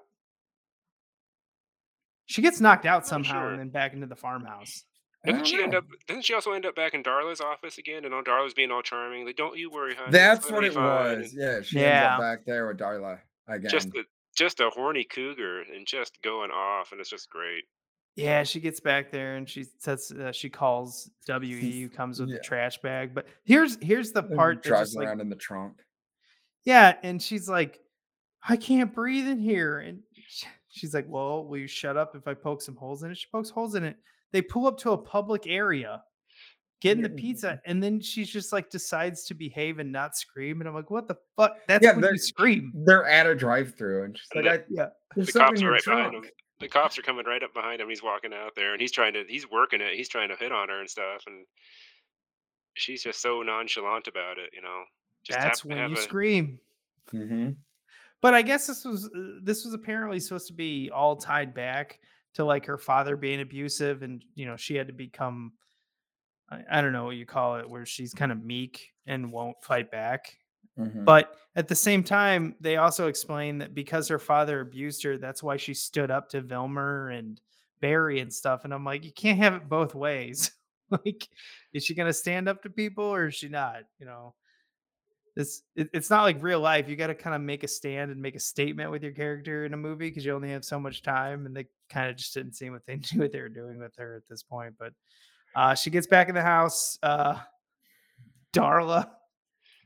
She gets knocked out somehow sure. and then back into the farmhouse. Doesn't she end up? Doesn't she also end up back in Darla's office again? And on Darla's being all charming, like, "Don't you worry, honey. That's what it fine," was. Yeah, she ends up back there with Darla again. Just a, just a horny cougar and just going off, and it's just great. Yeah, she gets back there and she says uh, she calls We who comes with Yeah. the trash bag. But here's here's the part that drives just like around in the trunk. Yeah, and she's like, I can't breathe in here. And she's like, Well, will you shut up if I poke some holes in it? She pokes holes in it. They pull up to a public area, get in the pizza, and then she's just like decides to behave and not scream. And I'm like, What the fuck? That's Yeah, when they're- you scream. They're at a drive-through, and she's And like, I, Yeah. "There's The something cops in are your right behind trunk." Him. The cops are coming right up behind him. He's walking out there, and he's trying to. He's working it. He's trying to hit on her and stuff, and she's just so nonchalant about it. You know. Just That's when you a- scream. Mm-hmm. But I guess this was uh, this was apparently supposed to be all tied back to like her father being abusive, and you know she had to become I, I don't know what you call it, where she's kind of meek and won't fight back. Mm-hmm. But at the same time, they also explain that because her father abused her, that's why she stood up to Vilmer and Barry and stuff. And I'm like, you can't have it both ways. like, is she gonna stand up to people or is she not? You know, this it, it's not like real life. You got to kind of make a stand and make a statement with your character in a movie because you only have so much time. And they kind of just didn't seem what they knew what they were doing with her at this point. But uh, she gets back in the house. Uh, Darla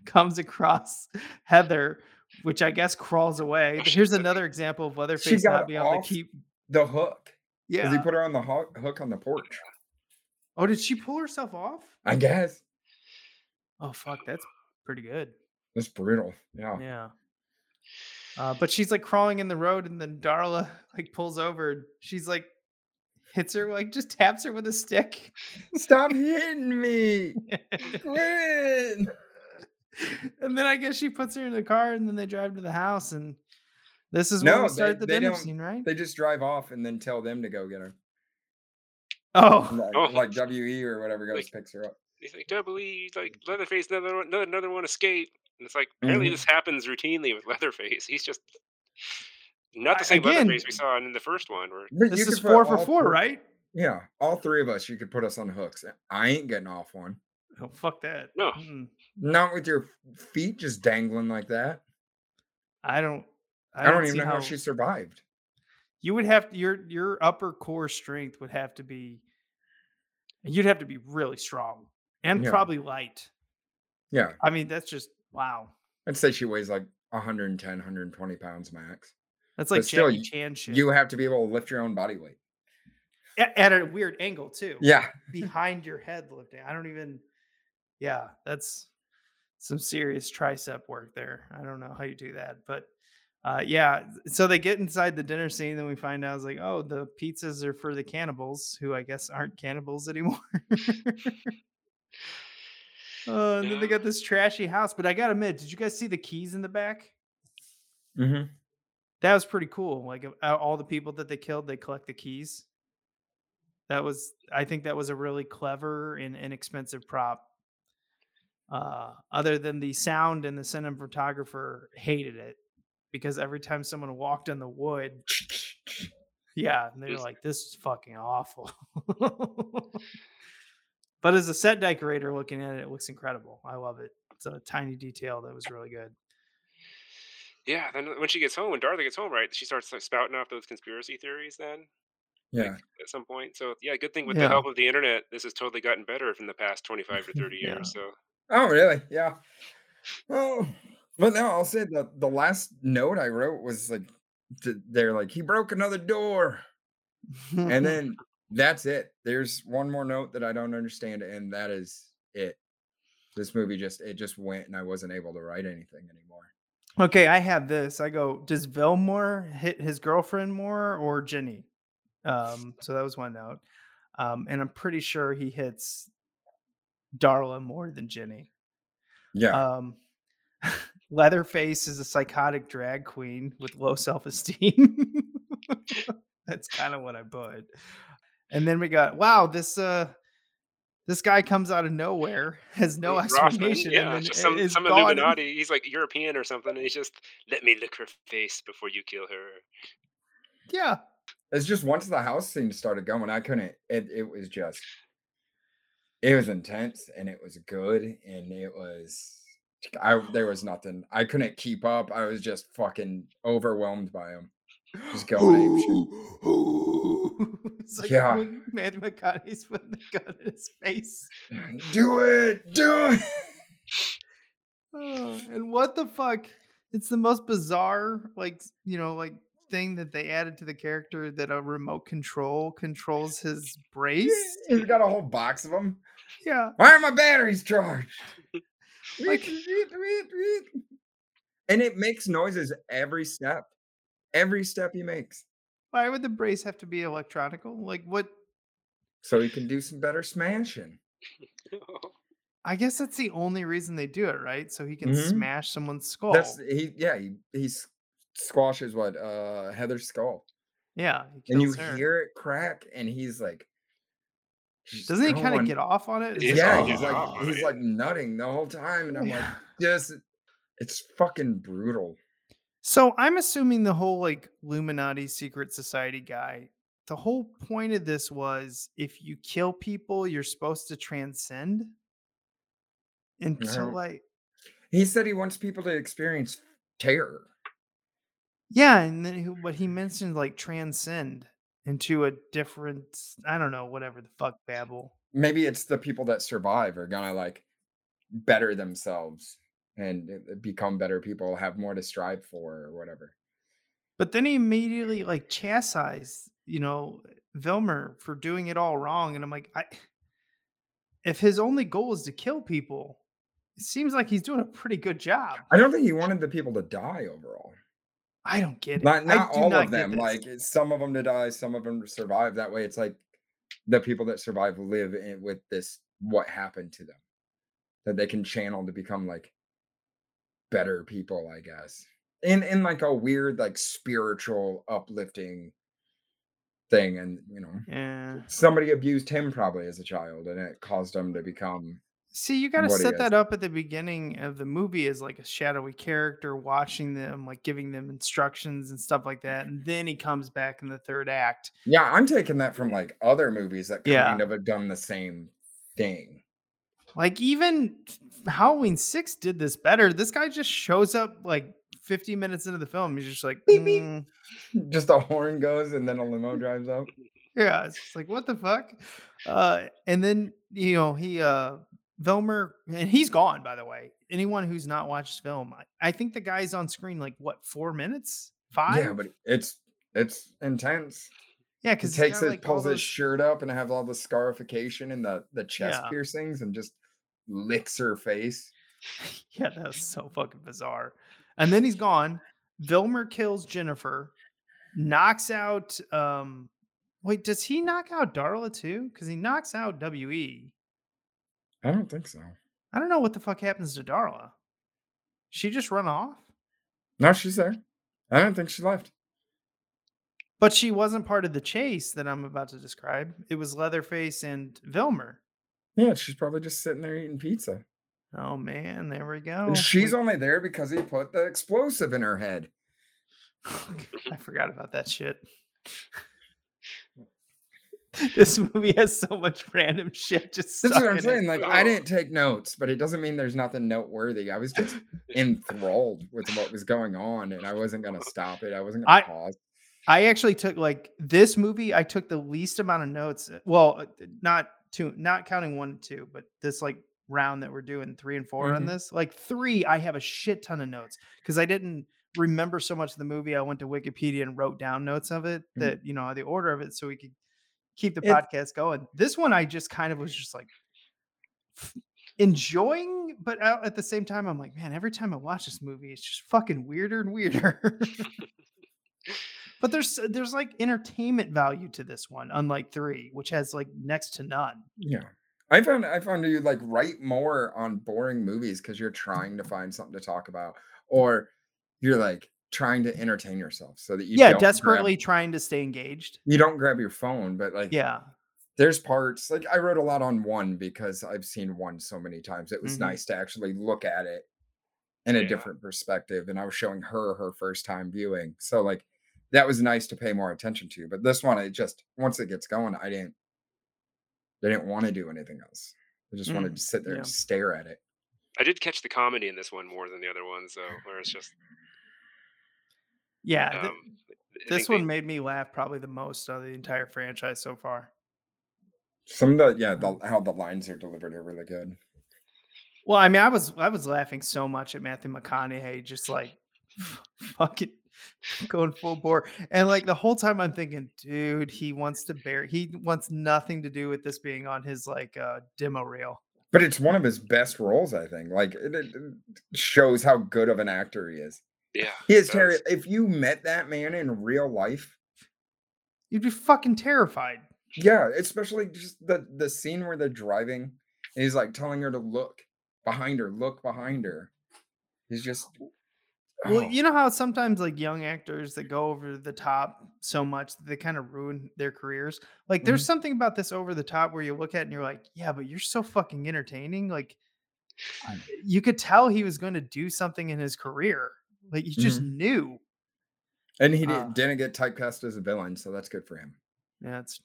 comes across Heather, which I guess crawls away. But here's another example of Leatherface not being able to keep. the hook. Yeah. Because he put her on the hook, hook on the porch. oh, did she pull herself off? I guess. Oh fuck, that's pretty good. That's brutal. Yeah. Yeah. Uh, but she's like crawling in the road, and then Darla like pulls over. and She's like hits her, like just taps her with a stick. Stop hitting me. Quit. And then I guess she puts her in the car, and then they drive to the house, and this is No, when we they- start the dinner scene, right? They just drive off and then tell them to go get her. Oh, Like, Oh. like WE or whatever goes Like- picks her up. he's like, double E, like Leatherface, another one, another, another one escape. And it's like apparently Mm-hmm. Mhm. this happens routinely with Leatherface. He's just not the I- same again- Leatherface we saw in the first one. Where This you is four for four, three- right? Yeah, all three of us, you could put us on hooks. I ain't getting off one. Oh, fuck that. No. Mm-mm. Not with your feet just dangling like that. I don't. I, don't, see even know how she survived. You would have your your upper core strength would have to be. You'd have to be really strong and Yeah. probably light. Yeah, I mean, that's just wow. I'd say she weighs like 110, 120 pounds max. That's like still, Jackie Chan shit. You have to be able to lift your own body weight. A- at a weird angle too. Yeah, behind your head lifting. I don't even. Yeah, that's some serious tricep work there. I don't know how you do that, but uh, yeah. So they get inside the dinner scene, then we find out it's like, oh, the pizzas are for the cannibals, who I guess aren't cannibals anymore. Uh, and then they got this trashy house. But I gotta admit, did you guys see the keys in the back? hmm That was pretty cool. Like all the people that they killed, they collect the keys. That was, I think, that was a really clever and inexpensive prop. Uh, other than the sound and the cinematographer hated it because every time someone walked in the wood, yeah, and they were like, "This is fucking awful." but as a set decorator, looking at it, it looks incredible. I love it. It's a tiny detail that was really good. yeah, then when she gets home, when Dorothy gets home, right, she starts like, spouting off those conspiracy theories. Then Yeah, at some point, so yeah, good thing with Yeah. the help of the internet, this has totally gotten better from the past twenty five to thirty Yeah. years. So Oh, really? Yeah. Oh, but no, I'll say that the last note I wrote was like, th- they're like, he broke another door. And then that's it. There's one more note that I don't understand, and that is it. This movie just, it just went, and I wasn't able to write anything anymore. Okay, I have this. I go, does Vilmer hit his girlfriend more or Jenny? Um, so that was one note. Um, and I'm pretty sure he hits Darla more than Jenny. Yeah. Um, Leatherface is a psychotic drag queen with low self esteem. That's kind of what I put. And then we got wow, this uh this guy comes out of nowhere, has no Rothman, explanation, yeah, and then just some is some gone. Illuminati. He's like European or something. And he's just let me lick her face before you kill her. Yeah, It's just once the house scene started going, I couldn't, it, it was just, it was intense and it was good. And it was, I, there was nothing, I couldn't keep up. I was just fucking overwhelmed by him. Just going ape shit. it's like Yeah. Matthew McConaughey's putting the gun in his face. Do it, do it. Oh, and what the fuck? It's the most bizarre, like you know, like thing that they added to the character that a remote control controls his brace. He's got a whole box of them. Yeah, Why are my batteries charged? Like- and it makes noises every step. Every step he makes. why would the brace have to be electronical? Like what? So he can do some better smashing. I guess that's the only reason they do it, right? So he can Mhm. smash someone's skull. That's he yeah, he he squashes what uh Heather's skull. yeah, he And you her. hear it crack and he's like Doesn't he kind of get off on it? Is Yeah, it Yeah, he's like Oh, he's like nutting the whole time and I'm like Yeah. just it's fucking brutal. So I'm assuming the whole like Illuminati secret society guy, the whole point of this was if you kill people, you're supposed to transcend. Until No. like He said he wants people to experience terror. yeah, and then he, what he mentioned like transcend into a different I don't know, whatever the fuck babble. maybe it's the people that survive are gonna like better themselves and uh, become better people, have more to strive for or whatever. But then he immediately like chastised, you know, Vilmer for doing it all wrong. And I'm like, I if his only goal is to kill people, it seems like he's doing a pretty good job. I don't think he wanted the people to die overall. I don't get it. Not not all not of them. Like it's some of them to die, some of them to survive. That way, it's like the people that survive live in, with this what happened to them that they can channel to become like better people, I guess. In in like a weird like spiritual uplifting thing, and you know yeah. somebody abused him probably as a child, and it caused him to become See, you got to what set that up at the beginning of the movie as like a shadowy character watching them, like giving them instructions and stuff like that. And then he comes back in the third act. Yeah, I'm taking that from like other movies that Yeah. kind of have done the same thing. Like even Halloween 6 did this better. This guy just shows up like 50 minutes into the film. He's just like. "Mm, Just a horn goes and then a limo drives up. yeah, it's just like, what the fuck? Uh, and then, you know, he, uh, Vilmer, and he's gone, by the way. Anyone who's not watched film, I, I think the guy's on screen like what, four minutes? Five? Yeah, but it's it's intense. Yeah, He because takes it, pulls his shirt up, and have all the scarification and the the chest Yeah. piercings, and just licks her face. Yeah, that was so fucking bizarre. And then he's gone. Vilmer kills Jennifer, knocks out. um Wait, does he knock out Darla too? Because he knocks out We. I don't think so. I don't know what the fuck happens to Darla. She just run off, No, she's there. I don't think she left. but she wasn't part of the chase that I'm about to describe. It was Leatherface and Vilmer. Yeah, she's probably just sitting there eating pizza. Oh man, there we go. And she's We- only there because he put the explosive in her head. I forgot about that shit. this movie has so much random shit. Just That's what I'm saying. Like, I didn't take notes, but it doesn't mean there's nothing noteworthy. I was just enthralled with what was going on, and I wasn't gonna stop it. I wasn't gonna I- pause. I actually took like this movie. I took the least amount of notes. uh, Well, uh, not two, not counting one and two, but this like round that we're doing three and 4 on Mhm. this. Like three, I have a shit ton of notes because I didn't remember so much of the movie. I went to Wikipedia and wrote down notes of it Mhm. that you know the order of it, so we could keep the It- podcast going. This one, I just kind of was just like enjoying, but uh, at the same time, I'm like, man, every time I watch this movie, it's just fucking weirder and weirder. but there's uh, there's like entertainment value to this one, unlike three, which has like next to none. Yeah. I found I found you like write more on boring movies because you're trying to find something to talk about, or you're like trying to entertain yourself so that you yeah, don't grab- desperately trying to stay engaged. you don't grab your phone, but like Yeah, there's parts like I wrote a lot on one because I've seen one so many times. It was Mhm. nice to actually look at it in a Yeah. different perspective. And I was showing her her first time viewing. So like that was nice to pay more attention to. But this one, it just once it gets going, I didn't I didn't want to do anything else. I just wanted Mm, to sit there yeah. and stare at it. I did catch the comedy in this one more than the other ones, though, where it's just yeah. th- um, this think they- one made me laugh probably the most out of the entire franchise so far. Some of the yeah, the how the lines are delivered are really good. Well, I mean, I was I was laughing so much at Matthew McConaughey, just like fucking going full bore, and like the whole time I'm thinking, dude, he wants to bear, he wants nothing to do with this being on his like uh demo reel. But it's one of his best roles, I think. Like it it shows how good of an actor he is. Yeah, He is does. If you met that man in real life, You'd be fucking terrified. yeah, especially just the the scene where they're driving, and he's like telling her to look behind her, look behind her. He's just Well, oh, you know how sometimes like young actors that go over the top so much that they kind of ruin their careers. Like, there's mm-hmm. something about this over the top where you look at it and you're like, yeah, but you're so fucking entertaining. Like, you could tell he was going to do something in his career. Like, he just knew. and he uh, did, didn't get typecast as a villain, so that's good for him. Yeah, it's.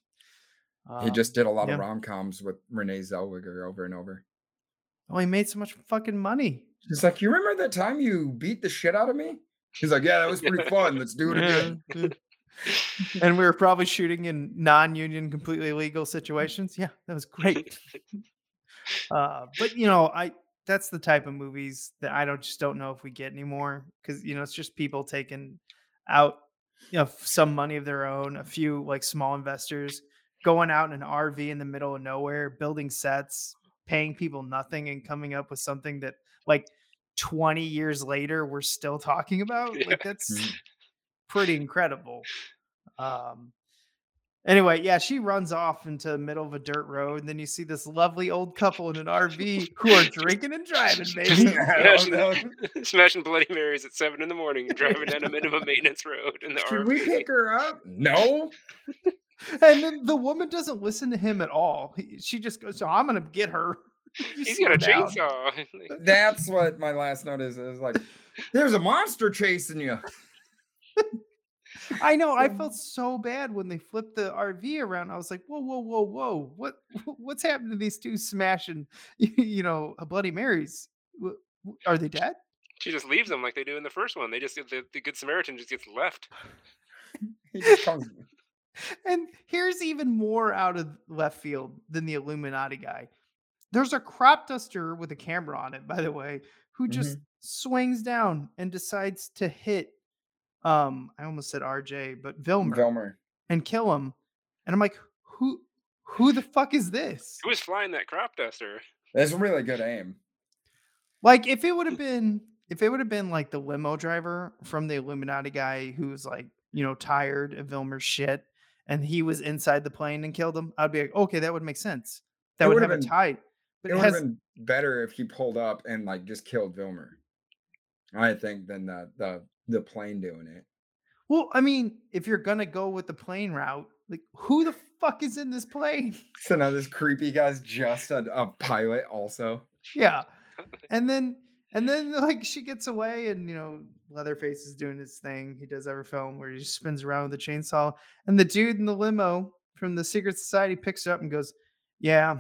he um, just did a lot yeah. of rom coms with Renee Zellweger over and over. Oh, he made so much fucking money. He's like, "You remember that time you beat the shit out of me?" He's like, "Yeah, that was pretty fun. Let's do it again." And we were probably shooting in non-union, completely legal situations. Yeah, that was great. uh, but you know, I that's the type of movies that I don't just don't know if we get anymore because you know it's just people taking out you know some money of their own, a few like small investors going out in an RV in the middle of nowhere, building sets, paying people nothing, and coming up with something that like 20 years later we're still talking about. Yeah. Like that's Mhm. pretty incredible. Um anyway, yeah, she runs off into the middle of a dirt road, and then you see this lovely old couple in an RV who are drinking and driving, baby. I don't know. smashing, smashing Bloody Marys at seven in the morning, and driving down a minimum of maintenance road in the Should we pick her up? No. and then the woman doesn't listen to him at all. He- She just goes, "So I'm gonna get her." He's slow got a down. chainsaw. That's what my last note is. Is like, there's a monster chasing you. I know. I felt so bad when they flipped the RV around. I was like, "Whoa, whoa, whoa, whoa! What, what's happened to these two smashing, you know, a Bloody Marys? Wh- wh- Are they dead?" She just leaves them like they do in the first one. They just the, the good Samaritan just gets left. He just comes. And here's even more out of left field than the Illuminati guy. There's a crop duster with a camera on it, by the way, who just mm-hmm. swings down and decides to hit. Um, I almost said RJ, but Vilmer, Vilmer. and kill him. And I'm like, who, who the fuck is this? Who was flying that crop duster? That's really good aim. Like, if it would have been, if it would have been like the limo driver from the Illuminati guy who was like, you know, tired of Vilmer's shit, and he was inside the plane and killed him, I'd be like, okay, that would make sense. That It would a been- tie. But It it would have has, been better if he pulled up and like just killed Vilmer. I think than the the the plane doing it. well, I mean, if you're gonna go with the plane route, like, who the fuck is in this plane? So now this creepy guy's just a, a pilot, also. Yeah. And then and then like she gets away and you know Leatherface is doing his thing. He does every film where he just spins around with a chainsaw. And the dude in the limo from the secret society picks it up and goes, Yeah,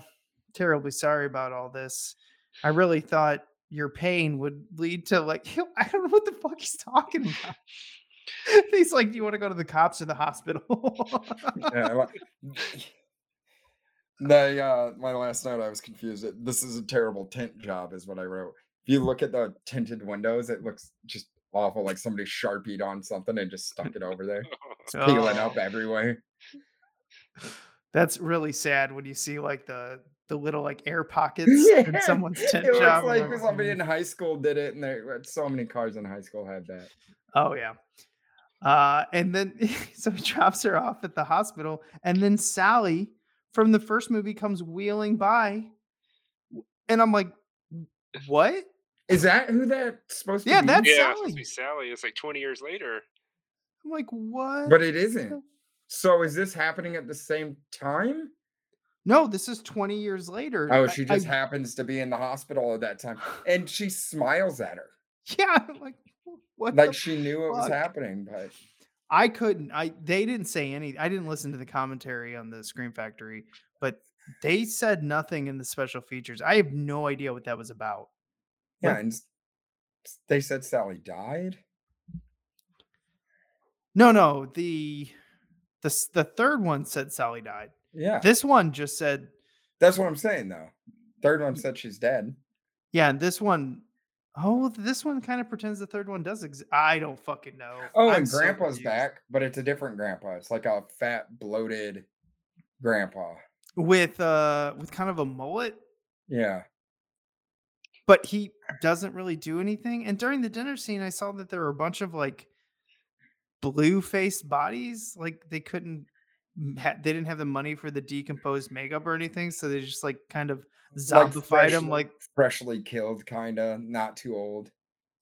terribly sorry about all this. I really thought your pain would lead to like I don't know what the fuck he's talking about. He's like, Do you want to go to the cops or the hospital? Yeah, uh my last note I was confused. This is a terrible tint job, is what I wrote. If you look at the tinted windows, it looks just awful, like somebody sharpied on something and just stuck it over there. It's peeling up Oh. everywhere. That's really sad when you see like the the little like air pockets yeah. in someone's tent it job. looks like somebody "Mm." in high school did it, and there so many cars in high school had that. Oh yeah. Uh, and then so he drops her off at the hospital, and then Sally from the first movie comes wheeling by, and I'm like, "What? Is that who that's supposed to Yeah, be? that's yeah, it's supposed to Sally. be Sally. It's like 20 years later. I'm like, what? But it isn't. So is this happening at the same time? No, this is 20 years later. Oh, she just I- happens to be in the hospital at that time, and she smiles at her yeah, like what? like she knew it was happening. But I couldn't. I they didn't say any. I didn't listen to the commentary on the Scream Factory, but they said nothing in the special features. I have no idea what that was about. yeah, Like- and they said Sally died. No, no. The the the third one said Sally died. Yeah, This one just said that's what I'm saying though. Third one said she's dead. yeah, and this one oh, this one kind of pretends the third one does exist. I don't fucking know. Oh, I'm and so Grandpa's confused. back, but it's a different Grandpa. It's like a fat, bloated Grandpa. with uh with kind of a mullet, Yeah, but he doesn't really do anything. And during the dinner scene, I saw that there were a bunch of like blue faced bodies. Like they couldn't ha- they didn't have the money for the decomposed makeup or anything, so they just like kind of Like zombified him freshly- like freshly killed, kind of not too old.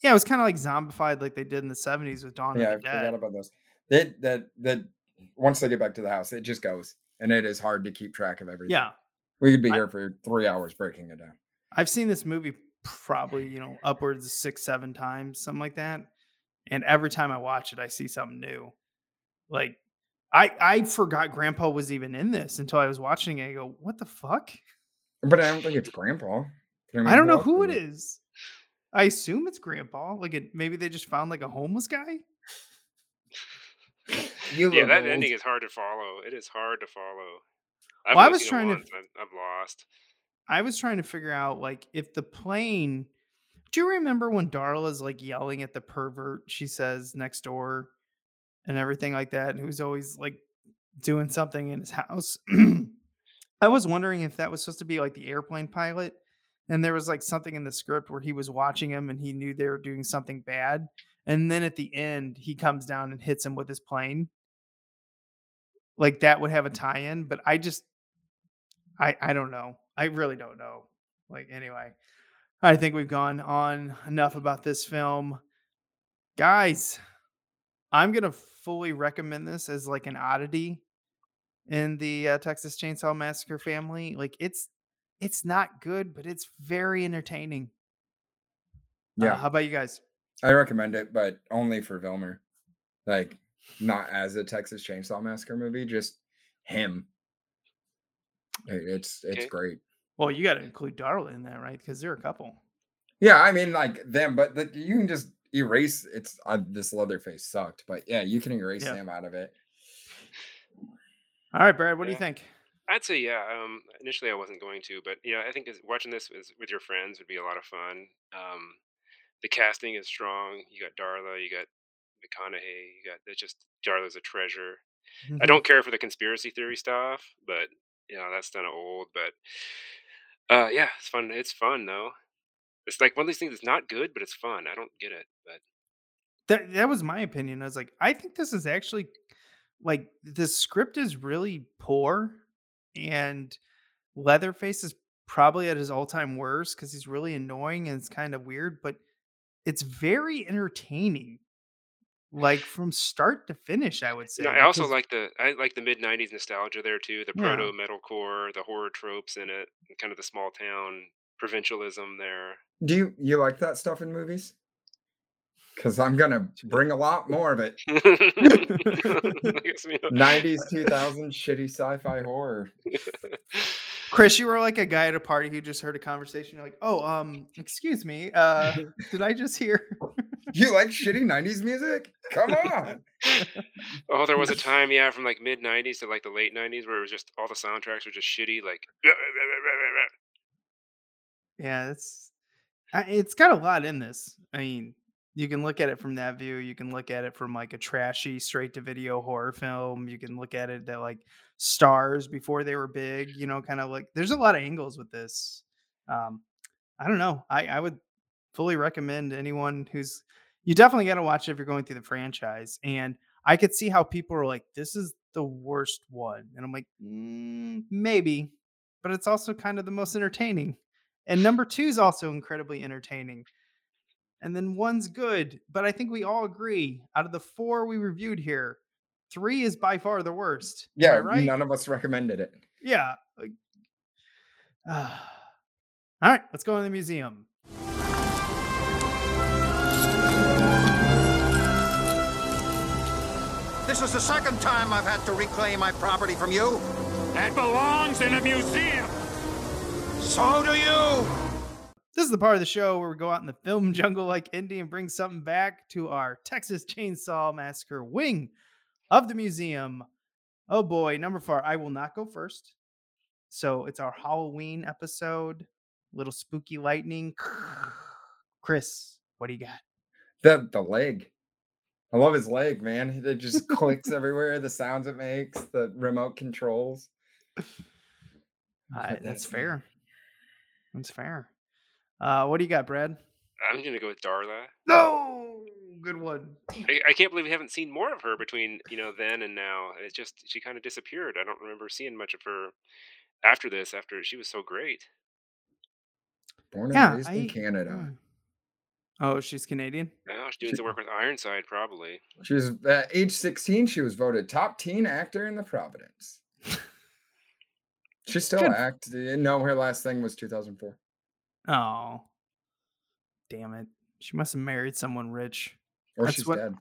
yeah, it was kind of like zombified like they did in the 70s with Dawn yeah, I the forgot Dead. about those. That that that once they get back to the house, it just goes, and it is hard to keep track of everything. Yeah. we could be I- here for three hours breaking it down. I've seen this movie probably, you know, upwards of six, seven times, something like that. And every time I watch it, I see something new. Like I I forgot grandpa was even in this until I was watching it. I go, what the fuck? But I don't think it's Grandpa. I don't know else who is it is. I assume it's grandpa. Like it maybe they just found like a homeless guy. You Yeah, that old. ending is hard to follow. It is hard to follow. Well, I was trying to- I'm, I'm lost. I was trying to figure out like if the plane. Do you remember when Darla's like yelling at the pervert? She says next door, and everything like that, and who's always like doing something in his house. I was wondering if that was supposed to be like the airplane pilot, and there was like something in the script where he was watching him and he knew they were doing something bad, and then at the end he comes down and hits him with his plane. Like that would have a tie-in, but I just I I don't know. I really don't know. Like anyway, I think we've gone on enough about this film. Guys, I'm going to fully recommend this as like an oddity in the uh, Texas Chainsaw Massacre family. Like it's it's not good, but it's very entertaining. Uh, Yeah, how about you guys? I recommend it, but only for Vilmer. Like, not as a Texas Chainsaw Massacre movie, just him. It's it's great. Well, you got to include Darla in that, right? Because they're a couple. Yeah, I mean like them, but the, you can just erase. It's uh, this Leatherface sucked, but yeah, you can erase Yeah. him out of it. All right, Brad, what do you think? I'd say yeah. Um, initially, I wasn't going to, but you know, I think watching this is, with your friends would be a lot of fun. Um, the casting is strong. You got Darla, you got McConaughey, you got it's just Darla's a treasure. Mm-hmm. I don't care for the conspiracy theory stuff, but you know that's kind of old. But uh, yeah, it's fun. It's fun though. It's like one of these things that's not good, but it's fun. I don't get it, but That that was my opinion. I was like, I think this is actually like the script is really poor, and Leatherface is probably at his all time worst because he's really annoying and it's kind of weird, but it's very entertaining. Like from start to finish, I would say. I also like the I like the mid '90s nostalgia there too. The proto metalcore, the horror tropes in it, kind of the small town provincialism there. Do you you like that stuff in movies? Because I'm gonna bring a lot more of it. I guess, you know. 90s, 2000s shitty sci-fi horror. Chris, you were like a guy at a party who just heard a conversation. You're like, oh, um, excuse me, uh, did I just hear? You like shitty 90s music? Come on. Oh, there was a time, yeah, from like mid '90s to like the late '90s where it was just all the soundtracks were just shitty, like. Yeah, it's I- it's got a lot in this. I mean, you can look at it from that view. You can look at it from like a trashy straight to video horror film. You can look at it that like stars before they were big. You know, kind of like there's a lot of angles with this. Um, I don't know. I I would fully recommend anyone who's you definitely got to watch it if you're going through the franchise. And I could see how people are like, this is the worst one, and I'm like, "Mm, maybe, but it's also kind of the most entertaining. And number two is also incredibly entertaining. And then one's good, but I think we all agree out of the four we reviewed here, three is by far the worst. Yeah, right? none of us recommended it. Yeah. like- all right, let's go in the museum. This is the second time I've had to reclaim my property from you. That belongs in a museum. So do you. This is the part of the show where we go out in the film jungle like Indy and bring something back to our Texas Chainsaw Massacre wing of the museum. Oh boy, number four. I will not go first. So it's our Halloween episode. Little spooky lightning. Chris, what do you got? The the leg. I love his leg, man. It just clicks everywhere. The sounds it makes, the remote controls. Uh, that's fair. That's fair. Uh, what do you got, Brad? I'm gonna go with Darla. No, good one. I, I can't believe we haven't seen more of her between you know then and now. It just she kind of disappeared. I don't remember seeing much of her after this. After she was so great. Born and Yeah, raised I- in Canada. hmm. Oh, she's Canadian. Now she's doing some work with Ironside, probably. She was at age 16, she was voted top teen actor in the Providence. She still Good. act. No, her last thing was 2004. Oh, damn it! She must have married someone rich. Or That's she's what- dead.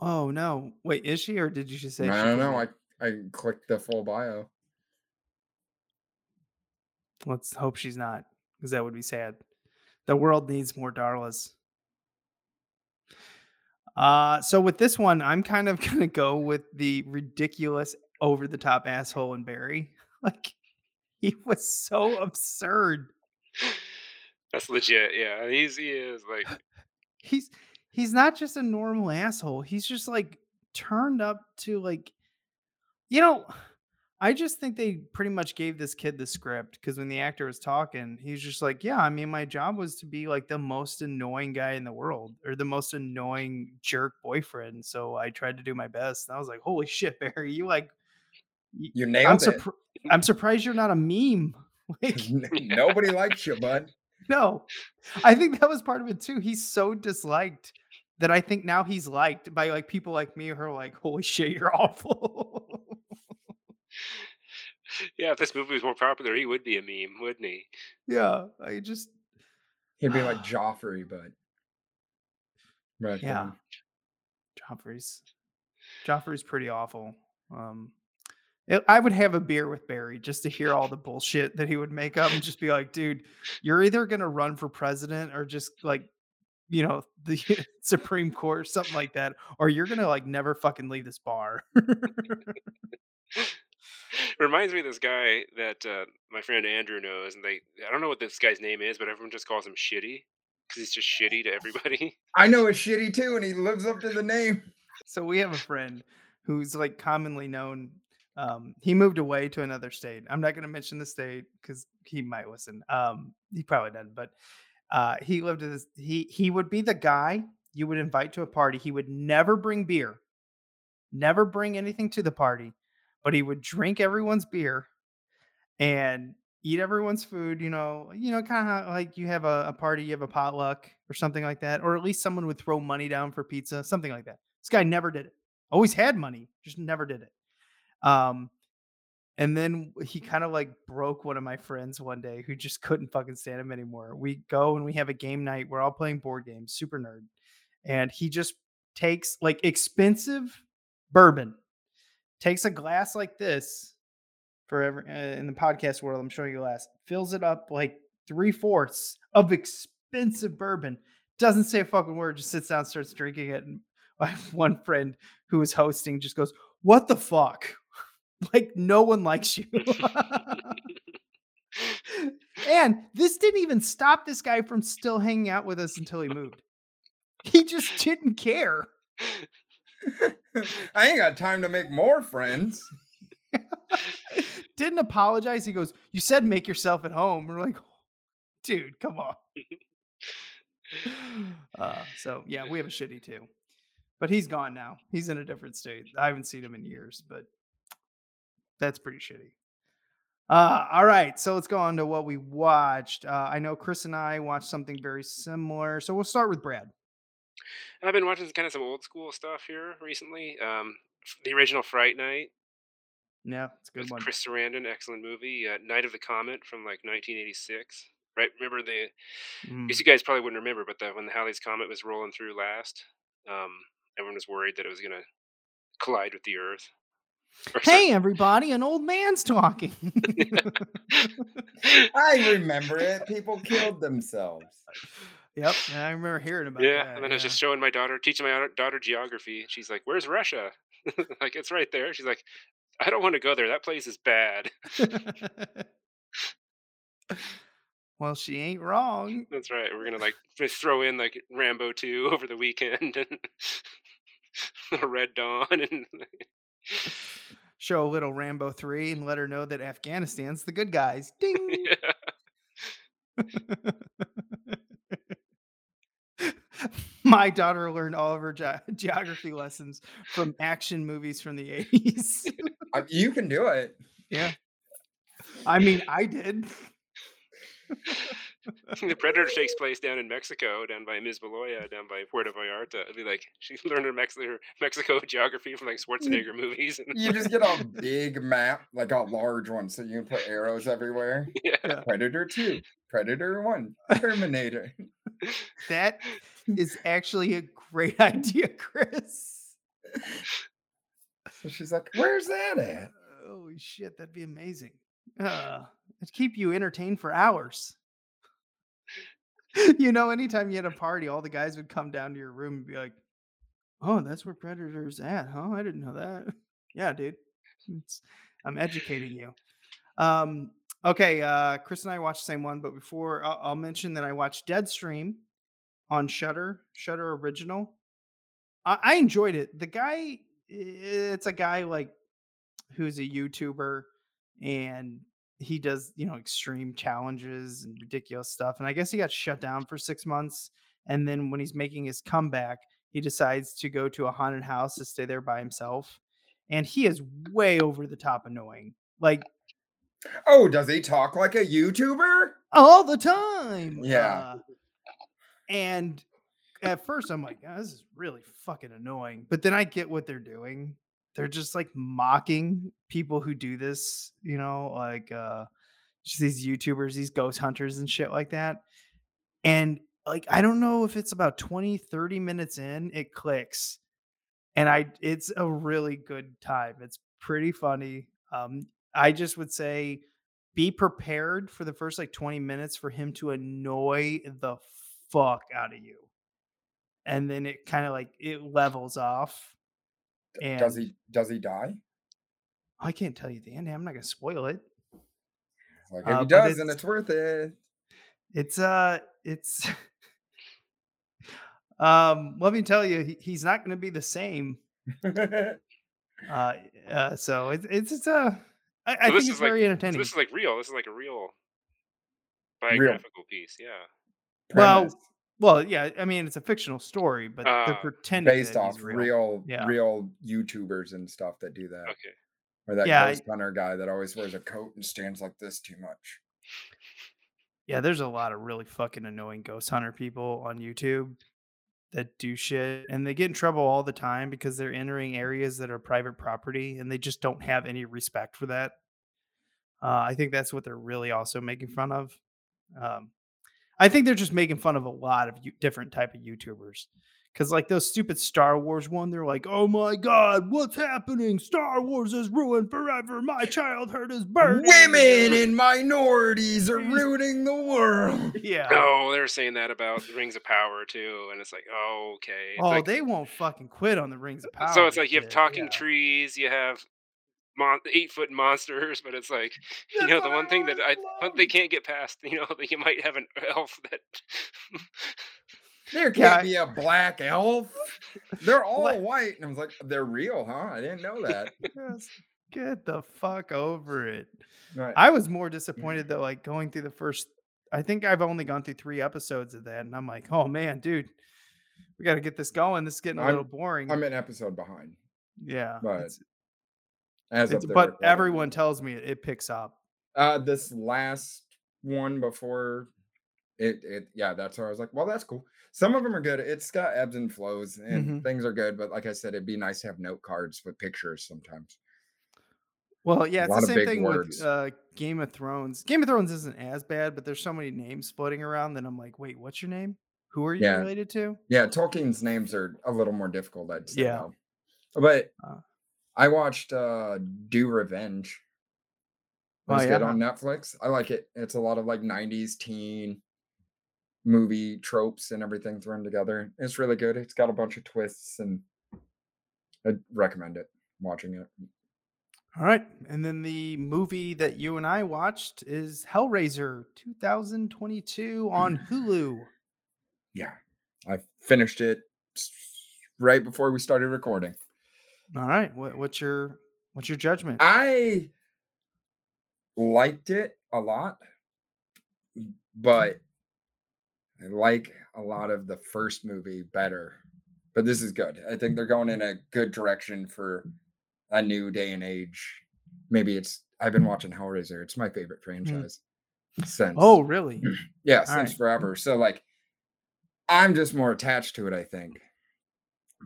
Oh no! Wait, is she or did you just say? I she don't know. I, I clicked the full bio. Let's hope she's not, because that would be sad. The world needs more Darlas. Uh, so with this one, I'm kind of gonna go with the ridiculous, over the top asshole in Barry. Like, he was so absurd. That's legit. Yeah, he's he is like He's he's not just a normal asshole. He's just like turned up to like, you know. I just think they pretty much gave this kid the script because when the actor was talking, he's just like, "Yeah, I mean, my job was to be like the most annoying guy in the world or the most annoying jerk boyfriend." So I tried to do my best. And I was like, "Holy shit, Barry! You like, y- You I'm, nailed it. I'm surprised you're not a meme." Like, Nobody likes you, bud. no, I think that was part of it too. He's so disliked that I think now he's liked by like people like me who are like, "Holy shit, you're awful." Yeah, if this movie was more popular, he would be a meme, wouldn't he? Yeah, I just He'd be like Joffrey, but right yeah. Joffrey's Joffrey's pretty awful. Um, it- I would have a beer with Barry just to hear all the bullshit that he would make up and just be like, dude, you're either gonna run for president or just like, you know, the Supreme Court or something like that, or you're gonna like never fucking leave this bar. Reminds me of this guy that uh, my friend Andrew knows, and they I don't know what this guy's name is, but everyone just calls him Shitty because he's just shitty to everybody. I know it's shitty too, and he lives up to the name. so we have a friend who's like commonly known. Um, he moved away to another state. I'm not going to mention the state because he might listen. Um, he probably doesn't, but uh, he lived in. He he would be the guy you would invite to a party. He would never bring beer, never bring anything to the party, but he would drink everyone's beer and eat everyone's food. You know, you know, kind of like you have a, a party, you have a potluck or something like that, or at least someone would throw money down for pizza, something like that. This guy never did it. Always had money, just never did it. Um, and then he kind of like broke one of my friends one day who just couldn't fucking stand him anymore. We go and we have a game night. We're all playing board games, super nerd. And he just takes like expensive bourbon, takes a glass like this for every uh, in the podcast world. I'm showing you a glass, fills it up like three fourths of expensive bourbon. Doesn't say a fucking word, just sits down, starts drinking it. And my one friend who was hosting just goes, What the fuck? Like, no one likes you. and this didn't even stop this guy from still hanging out with us until he moved. He just didn't care. I ain't got time to make more friends. didn't apologize. He goes, You said make yourself at home. We're like, Dude, come on. Uh, so, yeah, we have a shitty too. But he's gone now. He's in a different state. I haven't seen him in years, but that's pretty shitty. Uh, all right, so let's go on to what we watched. Uh, I know Chris and I watched something very similar, so we'll start with Brad. I've been watching kind of some old school stuff here recently. Um, the original Fright Night Yeah, it's a good one. Chris Sarandon, excellent movie. Uh, Night of the Comet from like 1986. Right, remember the? Mm. I guess you guys probably wouldn't remember, but the, when the Halley's Comet was rolling through last, um, everyone was worried that it was going to collide with the Earth. Or Hey, everybody, an old man's talking. I remember it. People killed themselves. yep, yeah, I remember hearing about yeah, that. and then I was just showing my daughter, teaching my daughter- daughter geography. She's like, "Where's Russia?" like, it's right there. She's like, "I don't want to go there. That place is bad." well, she ain't wrong. That's right. We're gonna like just throw in like Rambo two over the weekend and Red Dawn and Show a little Rambo 3 and let her know that Afghanistan's the good guys. Ding. My daughter learned all of her ge- geography lessons from action movies from the 80s. Uh, You can do it. yeah. I mean, I did. the Predator takes place down in Mexico, down by Ms. Mismaloya, down by Puerto Vallarta. It'd be like she learned her, Mex- her Mexico geography from like Schwarzenegger movies. And You just get a big map, like a large one, so you can put arrows everywhere. yeah. Predator 2, Predator 1, Terminator. That is actually a great idea, Chris. So she's like, Where's that at? Holy shit, that'd be amazing. Uh, it'd keep you entertained for hours. you know, anytime you had a party, all the guys would come down to your room and be like, "Oh, that's where Predator's at, huh? I didn't know that." yeah, dude. It's, I'm educating you. Um, okay, uh, Chris and I watched the same one, but before I'll, I'll mention that I watched Deadstream on Shudder, Shudder Original. I, I enjoyed it. The guy, it's a guy like who's a YouTuber and he does, you know, extreme challenges and ridiculous stuff. And I guess he got shut down for six months. And then when he's making his comeback, he decides to go to a haunted house to stay there by himself. And he is way over the top annoying, like Oh, does he talk like a YouTuber? all the time. Yeah. Uh, and at first, I'm like, "Oh, this is really fucking annoying. But then I get what they're doing. They're just like mocking people who do this, you know, like uh just these YouTubers, these ghost hunters and shit like that. And like I don't know if it's about 20, 30 minutes in, it clicks. And I it's a really good time. It's pretty funny. Um I just would say be prepared for the first like 20 minutes for him to annoy the fuck out of you. And then it kind of like it levels off. And Does he does he die? I can't tell you the ending. I'm not gonna spoil it. Like if Uh, he does, then it's- worth it. It's uh it's um let me tell you, he, he's not gonna be the same. Uh, uh so it's it's it's uh I, I So this think it's like- very So entertaining. this is like real. This is like a real biographical piece. Yeah. Premise well yeah, I mean it's a fictional story, but they're Uh, pretending based off real. real Yeah. real YouTubers and stuff that do that. Okay. Or that Yeah, ghost hunter guy that always wears a coat and stands like this too much. Yeah, there's a lot of really fucking annoying ghost hunter people on YouTube that do shit and they get in trouble all the time because they're entering areas that are private property and they just don't have any respect for that. Uh, I think that's what they're really also making fun of. Um, I think they're just making fun of a lot of you- different type of YouTubers because like those stupid Star Wars one, they're like, "Oh my god, what's happening? Star Wars is ruined forever. My childhood is burned. Women and minorities are ruining the world. yeah. Oh, they're saying that about Rings of Power too, and it's like, oh, okay. It's Oh, like- they won't fucking quit on the Rings of Power. so it's like you have shit, talking yeah. trees, you have mon- eight foot monsters, but it's like you know the one thing that I but they can't get past. You know that you might have an elf that. There can't be a black elf. They're all Black- white. And I was like, they're real, huh? I didn't know that. Just get the fuck over it. Right. I was more mm-hmm. disappointed though, like going through the first. I think I've only gone through three episodes of that, and I'm like, oh man, dude, we got to get this going. This is getting a I'm- little boring. I'm an episode behind. yeah, but it's- As but recording. everyone tells me it, picks up. Uh, this last one before it, it, yeah, that's where I was like, well, that's cool. Some of them are good. It's got ebbs and flows, and Mhm. things are good. But like I said, it'd be nice to have note cards with pictures sometimes. Well, yeah, it's the same thing words. with uh, Game of Thrones. Game of Thrones isn't as bad, but there's so many names floating around that I'm like, wait, what's your name? Who are you Yeah. related to? Yeah, Tolkien's names are a little more difficult, I'd say. Yeah. But Uh. I watched uh Do Revenge. It Oh, was good on Netflix. I like it. It's a lot of like 90s teen movie tropes and everything thrown together. It's really good. It's got a bunch of twists and I'd recommend it, watching it. All right. And then the movie that you and I watched is Hellraiser 2022 on Hulu. Yeah. I finished it right before we started recording. All right. What, what's your what's your judgment? I liked it a lot, but I like a lot of the first movie better. But this is good. I think they're going in a good direction for a new day and age. Maybe it's I've been watching Hellraiser. It's my favorite hmm. franchise since Oh, really? yeah, all since right. forever. So like I'm just more attached to it, I think.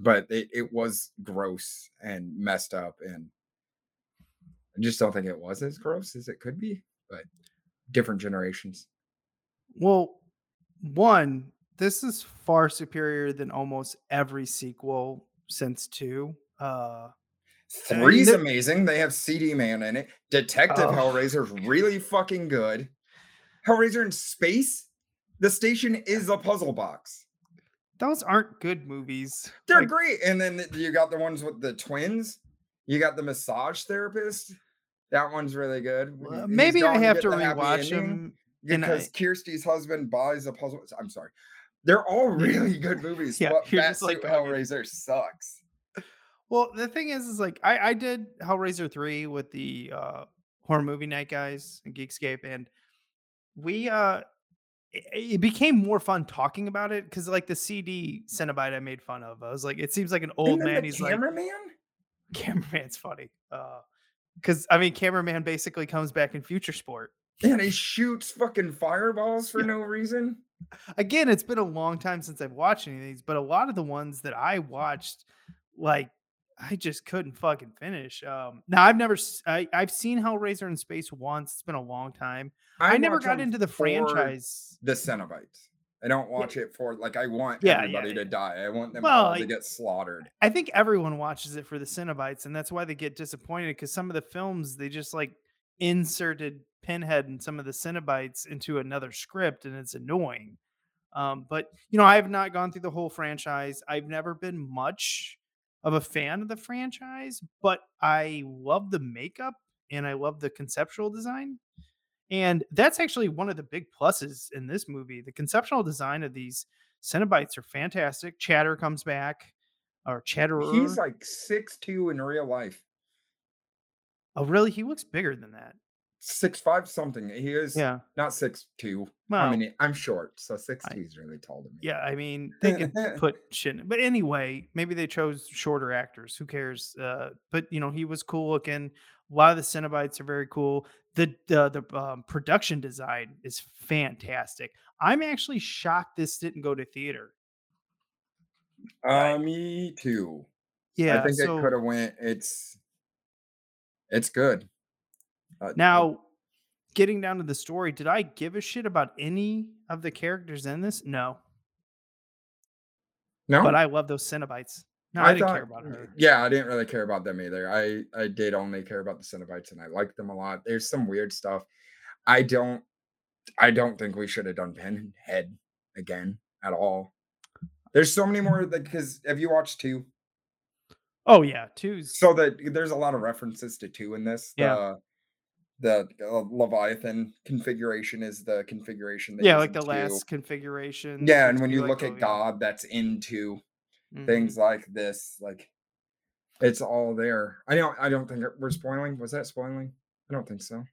But it, it was gross and messed up and I just don't think it was as gross as it could be, but different generations. Well, one, this is far superior than almost every sequel since two. Uh Three's amazing. They have CD Man in it. Detective Oh. Hellraiser's really fucking good. Hellraiser in space. The station is a puzzle box. Those aren't good movies. They're Like, great. And then th- you got the ones with the twins. You got the massage therapist. That one's really good. maybe I have to rewatch them. I- because Kirsty's husband buys a puzzle. I'm sorry. They're all really good movies. Yeah, but you're Fat just like. Hellraiser sucks. Well, the thing is, is like I I did Hellraiser three with the uh horror movie night guys and Geekscape, and we uh it, became more fun talking about it because like the CD Cenobite I made fun of, I was like, it seems like an old man. He's like, cameraman. cameraman's funny. Uh, because I mean, cameraman basically comes back in Future Sport. And he shoots fucking fireballs for Yeah. no reason. Again, it's been a long time since I've watched any of these, but a lot of the ones that I watched, like I just couldn't fucking finish. Um, now I've never, I've seen Hellraiser in space once. It's been a long time. I, never got into the franchise. The Cenobites. I don't watch it for like I want Yeah, yeah, everybody yeah. to die. I want them Well, all to get slaughtered. I think everyone watches it for the Cenobites, and that's why they get disappointed because some of the films they just like inserted Pinhead and some of the Cenobites into another script, and it's annoying. Um, but you know, I have not gone through the whole franchise. I've never been much of a fan of the franchise, but I love the makeup and I love the conceptual design. And that's actually one of the big pluses in this movie. The conceptual design of these Cenobites are fantastic. Chatter comes back, or Chatterer. He's like six two in real life. oh, really? He looks bigger than that. Six five something. He is Yeah. not six two. I Well, mean I'm short, so six two is really tall to me. Yeah, I mean, they could put shit. in- But anyway, maybe they chose shorter actors. Who cares? Uh, but you know, he was cool looking. A lot of the Cenobites are very cool. The the, the um, production design is fantastic. I'm actually shocked this didn't go to theater. Uh, me too. Yeah, I think so- it could have went. It's it's good. Uh, Now, getting down to the story, did I give a shit about any of the characters in this? No. no, But I love those Cenobites. No, I, didn't care about her. Yeah, I didn't really care about them either. I I did only care about the Cenobites, and I liked them a lot. There's some weird stuff. I don't. I don't think we should have done Pinhead again at all. There's so many more because have you watched two? Oh yeah, two's So that there's a lot of references to two in this. Yeah. The the uh, Leviathan configuration is the configuration. Yeah, like the two. last configuration. Yeah, and when you look at yeah. God, that's into Mhm. things like this. Like it's all there. I don't. I don't think we're spoiling. Was that spoiling? I don't think so.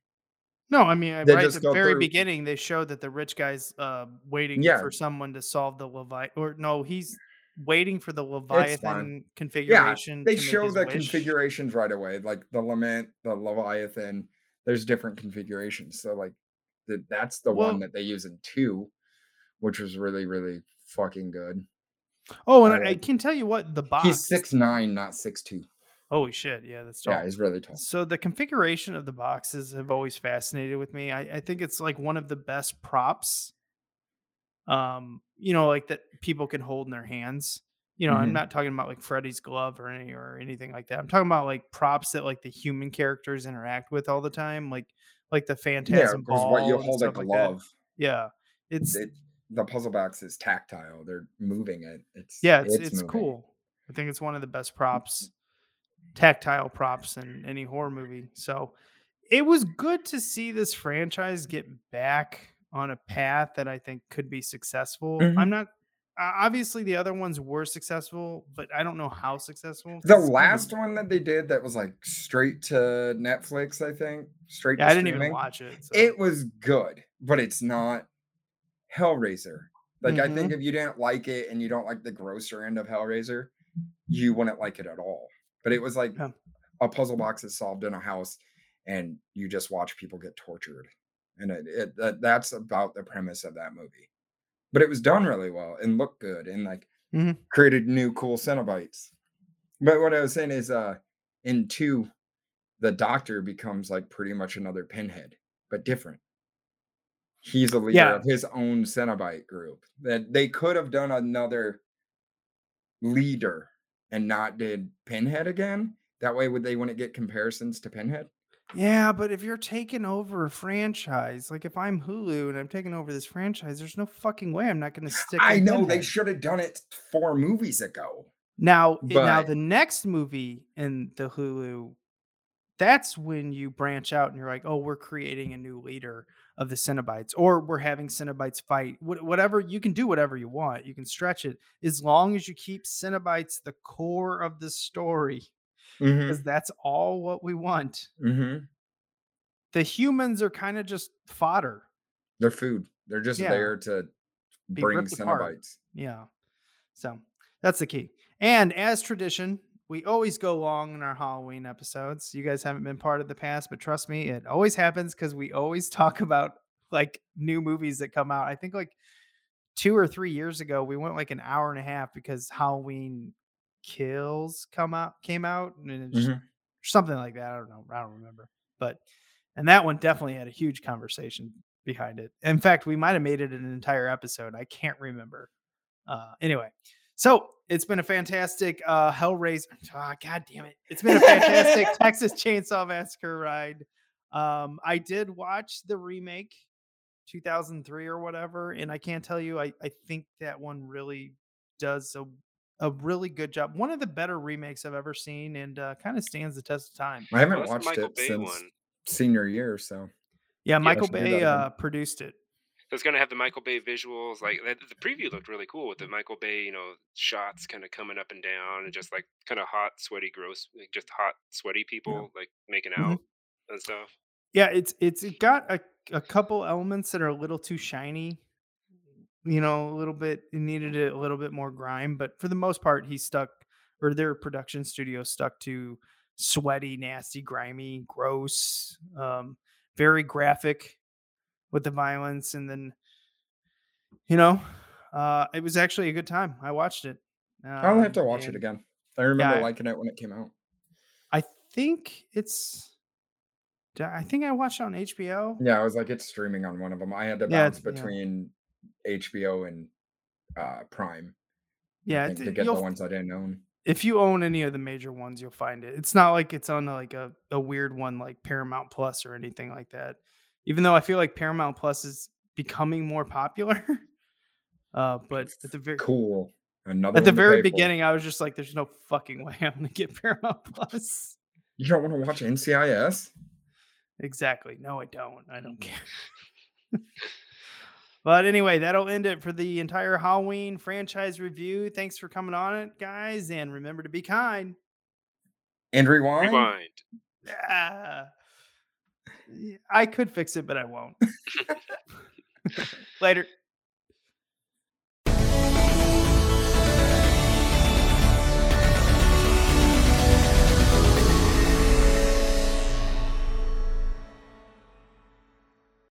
No, I mean, They right at the very through- beginning, they showed that the rich guy's uh, waiting Yeah. for someone to solve the Leviathan. Or no, he's waiting for the. Leviathan Yeah, configuration. they show the wish. configurations right away, like the lament, the Leviathan. There's different configurations. So like, the, that's the Well- one that they use in two, which was really really fucking good. Oh, and I I, I can tell you what the box. He's six nine, not six two. Holy shit! Yeah, that's tall. Yeah, he's really tall. So the configuration of the boxes have always fascinated with me. I, I think it's like one of the best props. Um, you know, like that people can hold in their hands. You know, I'm Mhm. not talking about like Freddy's glove or any or anything like that. I'm talking about like props that like the human characters interact with all the time, like like the phantasm because ball. what you hold a stuff like glove. Yeah, it's it, the puzzle box is tactile. They're moving it. It's yeah, it's it's, moving. cool. I think it's one of the best props, tactile props in any horror movie. So it was good to see this franchise get back on a path that I think could be successful. Mhm. I'm not obviously the other ones were successful, but I don't know how successful. The 'cause some of last one that they did that was like straight to Netflix, I think. Straight yeah, to I didn't even watch it. so- It was good, but it's not Hellraiser. Like I Mm-hmm. think if you didn't like it and you don't like the grosser end of Hellraiser, you wouldn't like it at all. But it was like Yeah. a puzzle box is solved in a house, and you just watch people get tortured, and it, it that, that's about the premise of that movie. But it was done really well and looked good, and like Mhm. created new cool Cenobites. But what I was saying is, uh, in two, the doctor becomes like pretty much another pinhead, but different. He's a leader Yeah. of his own Cenobite group. That they could have done another leader and not did Pinhead again. That way, would they wouldn't get comparisons to Pinhead? Yeah, but if you're taking over a franchise, like if I'm Hulu and I'm taking over this franchise, there's no fucking way I'm not going to stick. I know they should have done it four movies ago. Now, i- now the next movie in the Hulu, that's when you branch out and you're like, oh, we're creating a new leader of the Cenobites, or we're having Cenobites fight. Wh- Whatever you can do, whatever you want, you can stretch it as long as you keep Cenobites the core of the story, Mm-hmm. because that's all what we want. Mm-hmm. The humans are kind of just fodder. They're food. They're just Yeah. there to Be bring ripped apart. Cenobites. Yeah. So that's the key. And as tradition, we always go long in our Halloween episodes. You guys haven't been part of the past, but trust me, it always happens because we always talk about like new movies that come out. I think like two or three years ago, we went like an hour and a half because Halloween Kills come out came out and Mhm. something like that. I don't know. I don't remember. But and that one definitely had a huge conversation behind it. In fact, we might have made it an entire episode. I can't remember. Uh anyway. So it's been a fantastic uh Hellraiser. Ah, God damn it. It's been a fantastic Texas Chainsaw Massacre ride. Um, I did watch the remake 2003 or whatever, and I can't tell you, I, I think that one really does a, a really good job. One of the better remakes I've ever seen, and uh, kind of stands the test of time. I haven't watched Michael it Bay since one. senior year, so Yeah, Michael should do that Bay again. uh, produced it. So it's gonna have the Michael Bay visuals. Like the preview looked really cool with the Michael Bay, you know, shots kind of coming up and down, and just like kind of hot, sweaty, gross, like just hot, sweaty people like making Mhm. out and stuff. Yeah, it's it's it got a, a couple elements that are a little too shiny. You know, a little bit it needed a little bit more grime, but for the most part, he stuck or their production studio stuck to sweaty, nasty, grimy, gross, um, very graphic with the violence, and then you know, uh, it was actually a good time. I watched it. I'll have um, to watch it again. I remember I- liking it when it came out. I think it's. I think I watched it on HBO. Yeah, I was like, it's streaming on one of them. I had to Yeah, bounce yeah. between HBO and uh Prime. Yeah, think, it- to get the ones I didn't own. if you own any of the major ones, you'll find it. It's not like it's on like a, a weird one like Paramount Plus or anything like that. Even though I feel like Paramount Plus is becoming more popular. Uh, but at the very Cool. Another at the very pay for. beginning, I was just like, "There's no fucking way I'm gonna get Paramount Plus." You don't want to watch NCIS? Exactly. No, I don't. I don't care. but anyway, that'll end it for the entire Halloween franchise review. Thanks for coming on it, guys, and remember to be kind. And rewind? Rewind. Ah. I could fix it, but I won't. Later.